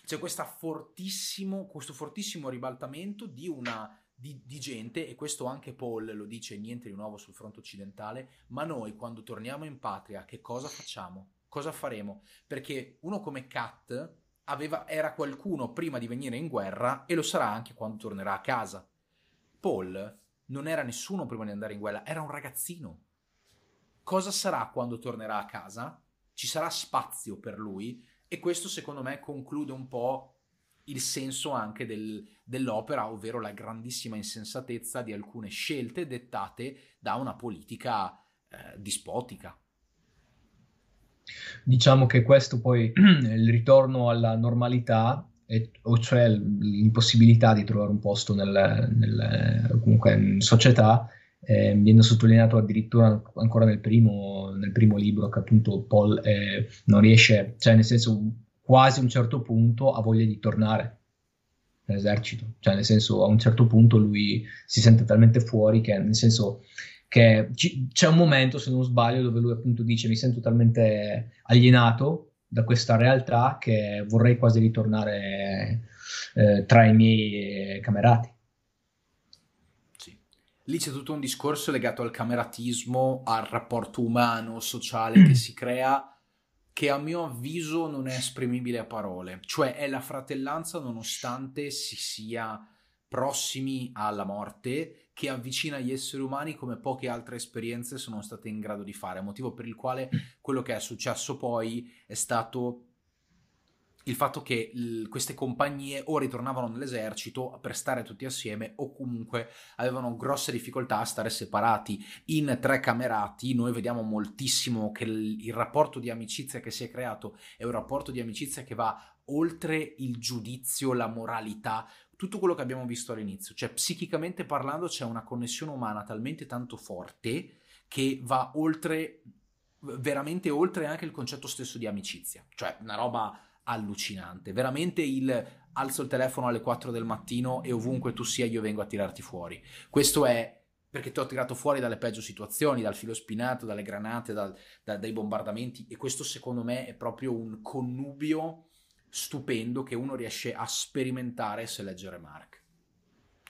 c'è fortissimo, questo fortissimo ribaltamento di una di, di, gente, e questo anche Paul lo dice, niente di nuovo sul fronte occidentale, ma noi quando torniamo in patria che cosa facciamo? Cosa faremo? Perché uno come Kat aveva, era qualcuno prima di venire in guerra e lo sarà anche quando tornerà a casa. Paul non era nessuno prima di andare in guerra, era un ragazzino. Cosa sarà quando tornerà a casa? Ci sarà spazio per lui e questo secondo me conclude un po' il senso anche del, dell'opera, ovvero la grandissima insensatezza di alcune scelte dettate da una politica eh, dispotica. Diciamo che questo poi, il ritorno alla normalità, e, o cioè l'impossibilità di trovare un posto nel, nel, comunque in società, eh, viene sottolineato addirittura ancora nel primo, nel primo libro che appunto Paul eh, non riesce, cioè nel senso quasi a un certo punto ha voglia di tornare nell'esercito, cioè nel senso a un certo punto lui si sente talmente fuori che nel senso che c- c'è un momento, se non sbaglio, dove lui appunto dice mi sento talmente alienato da questa realtà che vorrei quasi ritornare eh, tra i miei camerati. Sì. Lì c'è tutto un discorso legato al cameratismo, al rapporto umano, sociale che si crea, che a mio avviso non è esprimibile a parole, cioè è la fratellanza nonostante si sia prossimi alla morte che avvicina gli esseri umani come poche altre esperienze sono state in grado di fare, motivo per il quale quello che è successo poi è stato il fatto che l- queste compagnie o ritornavano nell'esercito per stare tutti assieme o comunque avevano grosse difficoltà a stare separati in tre camerati. Noi vediamo moltissimo che l- il rapporto di amicizia che si è creato è un rapporto di amicizia che va oltre il giudizio, la moralità, tutto quello che abbiamo visto all'inizio. Cioè, psichicamente parlando, c'è una connessione umana talmente tanto forte che va oltre, veramente oltre anche il concetto stesso di amicizia. Cioè, una roba allucinante. Veramente il alzo il telefono alle 4 del mattino e ovunque tu sia io vengo a tirarti fuori. Questo è perché ti ho tirato fuori dalle peggio situazioni, dal filo spinato, dalle granate, dal, da, dai bombardamenti e questo secondo me è proprio un connubio stupendo che uno riesce a sperimentare se leggere Mark.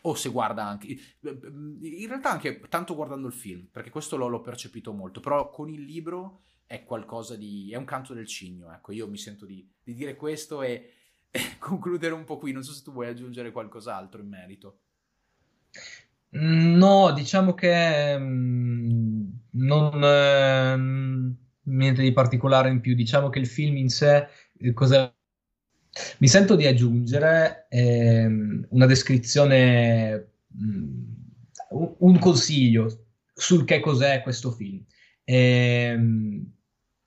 O se guarda anche, in realtà anche tanto guardando il film, perché questo l'ho, l'ho percepito molto, però con il libro è qualcosa di... è un canto del cigno, ecco, io mi sento di, di dire questo e, concludere un po' qui, non so se tu vuoi aggiungere qualcos'altro in merito. Mm, no, diciamo che mm, non... Eh, niente di particolare in più, diciamo che il film in sé, eh, cosa... Mi sento di aggiungere eh, una descrizione, mm, un consiglio sul che cos'è questo film. Eh,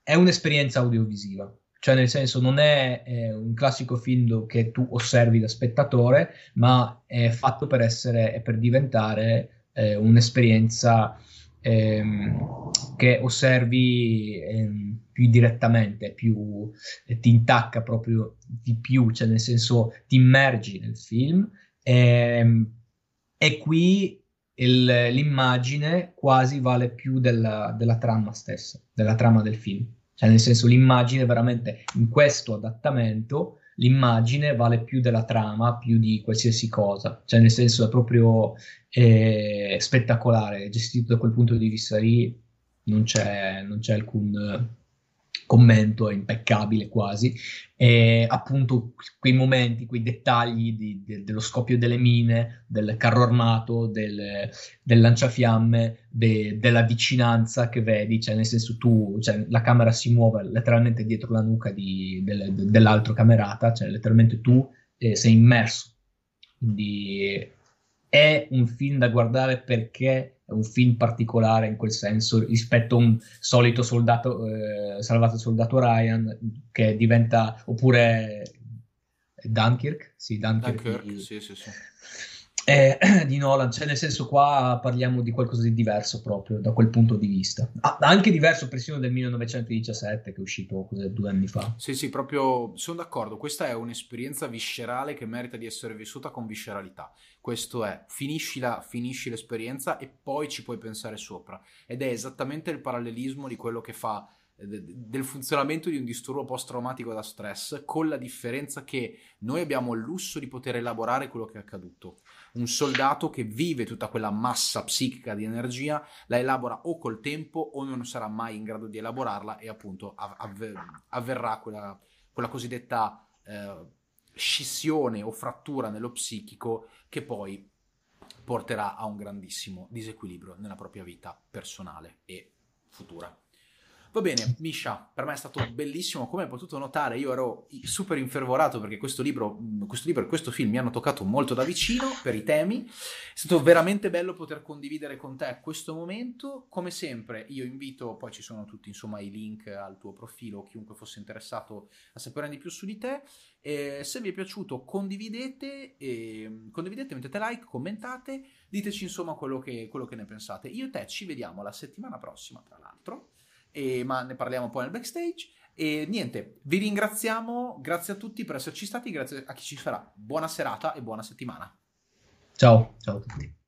è un'esperienza audiovisiva, cioè nel senso non è, è, un classico film che tu osservi da spettatore, ma è fatto per essere e per diventare eh, un'esperienza ehm, che osservi ehm, più direttamente, più, eh, ti intacca proprio di più, cioè nel senso ti immergi nel film ehm, e qui il, l'immagine quasi vale più della, della, trama stessa, della trama del film. Cioè, nel senso, l'immagine veramente in questo adattamento, l'immagine vale più della trama, più di qualsiasi cosa. Cioè, nel senso, è proprio eh, spettacolare, gestito da quel punto di vista lì, non c'è, non c'è alcun commento, è impeccabile quasi, e appunto quei momenti, quei dettagli di, de, dello scoppio delle mine, del carro armato, del, del lanciafiamme, de, della vicinanza che vedi, cioè nel senso tu, cioè, la camera si muove letteralmente dietro la nuca di, del, dell'altro camerata, cioè letteralmente tu eh, sei immerso, quindi è un film da guardare perché è un film particolare in quel senso rispetto a un solito soldato, eh, salvato soldato Ryan che diventa, oppure Dunkirk, sì, Dunkirk, Dunkirk di, sì, sì, sì eh, di Nolan, cioè nel senso qua parliamo di qualcosa di diverso proprio da quel punto di vista. Ah, anche diverso persino del 1917 che è uscito due anni fa. Sì, sì, proprio sono d'accordo. Questa è un'esperienza viscerale che merita di essere vissuta con visceralità. Questo è, finisci, la, finisci l'esperienza e poi ci puoi pensare sopra. Ed è esattamente il parallelismo di quello che fa del funzionamento di un disturbo post-traumatico da stress, con la differenza che noi abbiamo il lusso di poter elaborare quello che è accaduto. Un soldato che vive tutta quella massa psichica di energia la elabora o col tempo o non sarà mai in grado di elaborarla e appunto avver- avverrà quella, quella cosiddetta eh, scissione o frattura nello psichico che poi porterà a un grandissimo disequilibrio nella propria vita personale e futura. Va bene, Misha, per me è stato bellissimo. Come hai potuto notare, io ero super infervorato perché questo libro, questo libro e questo film mi hanno toccato molto da vicino per i temi. È stato veramente bello poter condividere con te questo momento. Come sempre, io invito, poi ci sono tutti insomma i link al tuo profilo, chiunque fosse interessato a sapere di più su di te. E se vi è piaciuto, condividete, e, condividete, mettete like, commentate, diteci insomma quello che, quello che ne pensate. Io e te ci vediamo la settimana prossima, tra l'altro e, ma ne parliamo poi nel backstage. E niente, vi ringraziamo, grazie a tutti per esserci stati, grazie a chi ci farà. Buona serata e buona settimana. Ciao, ciao a tutti.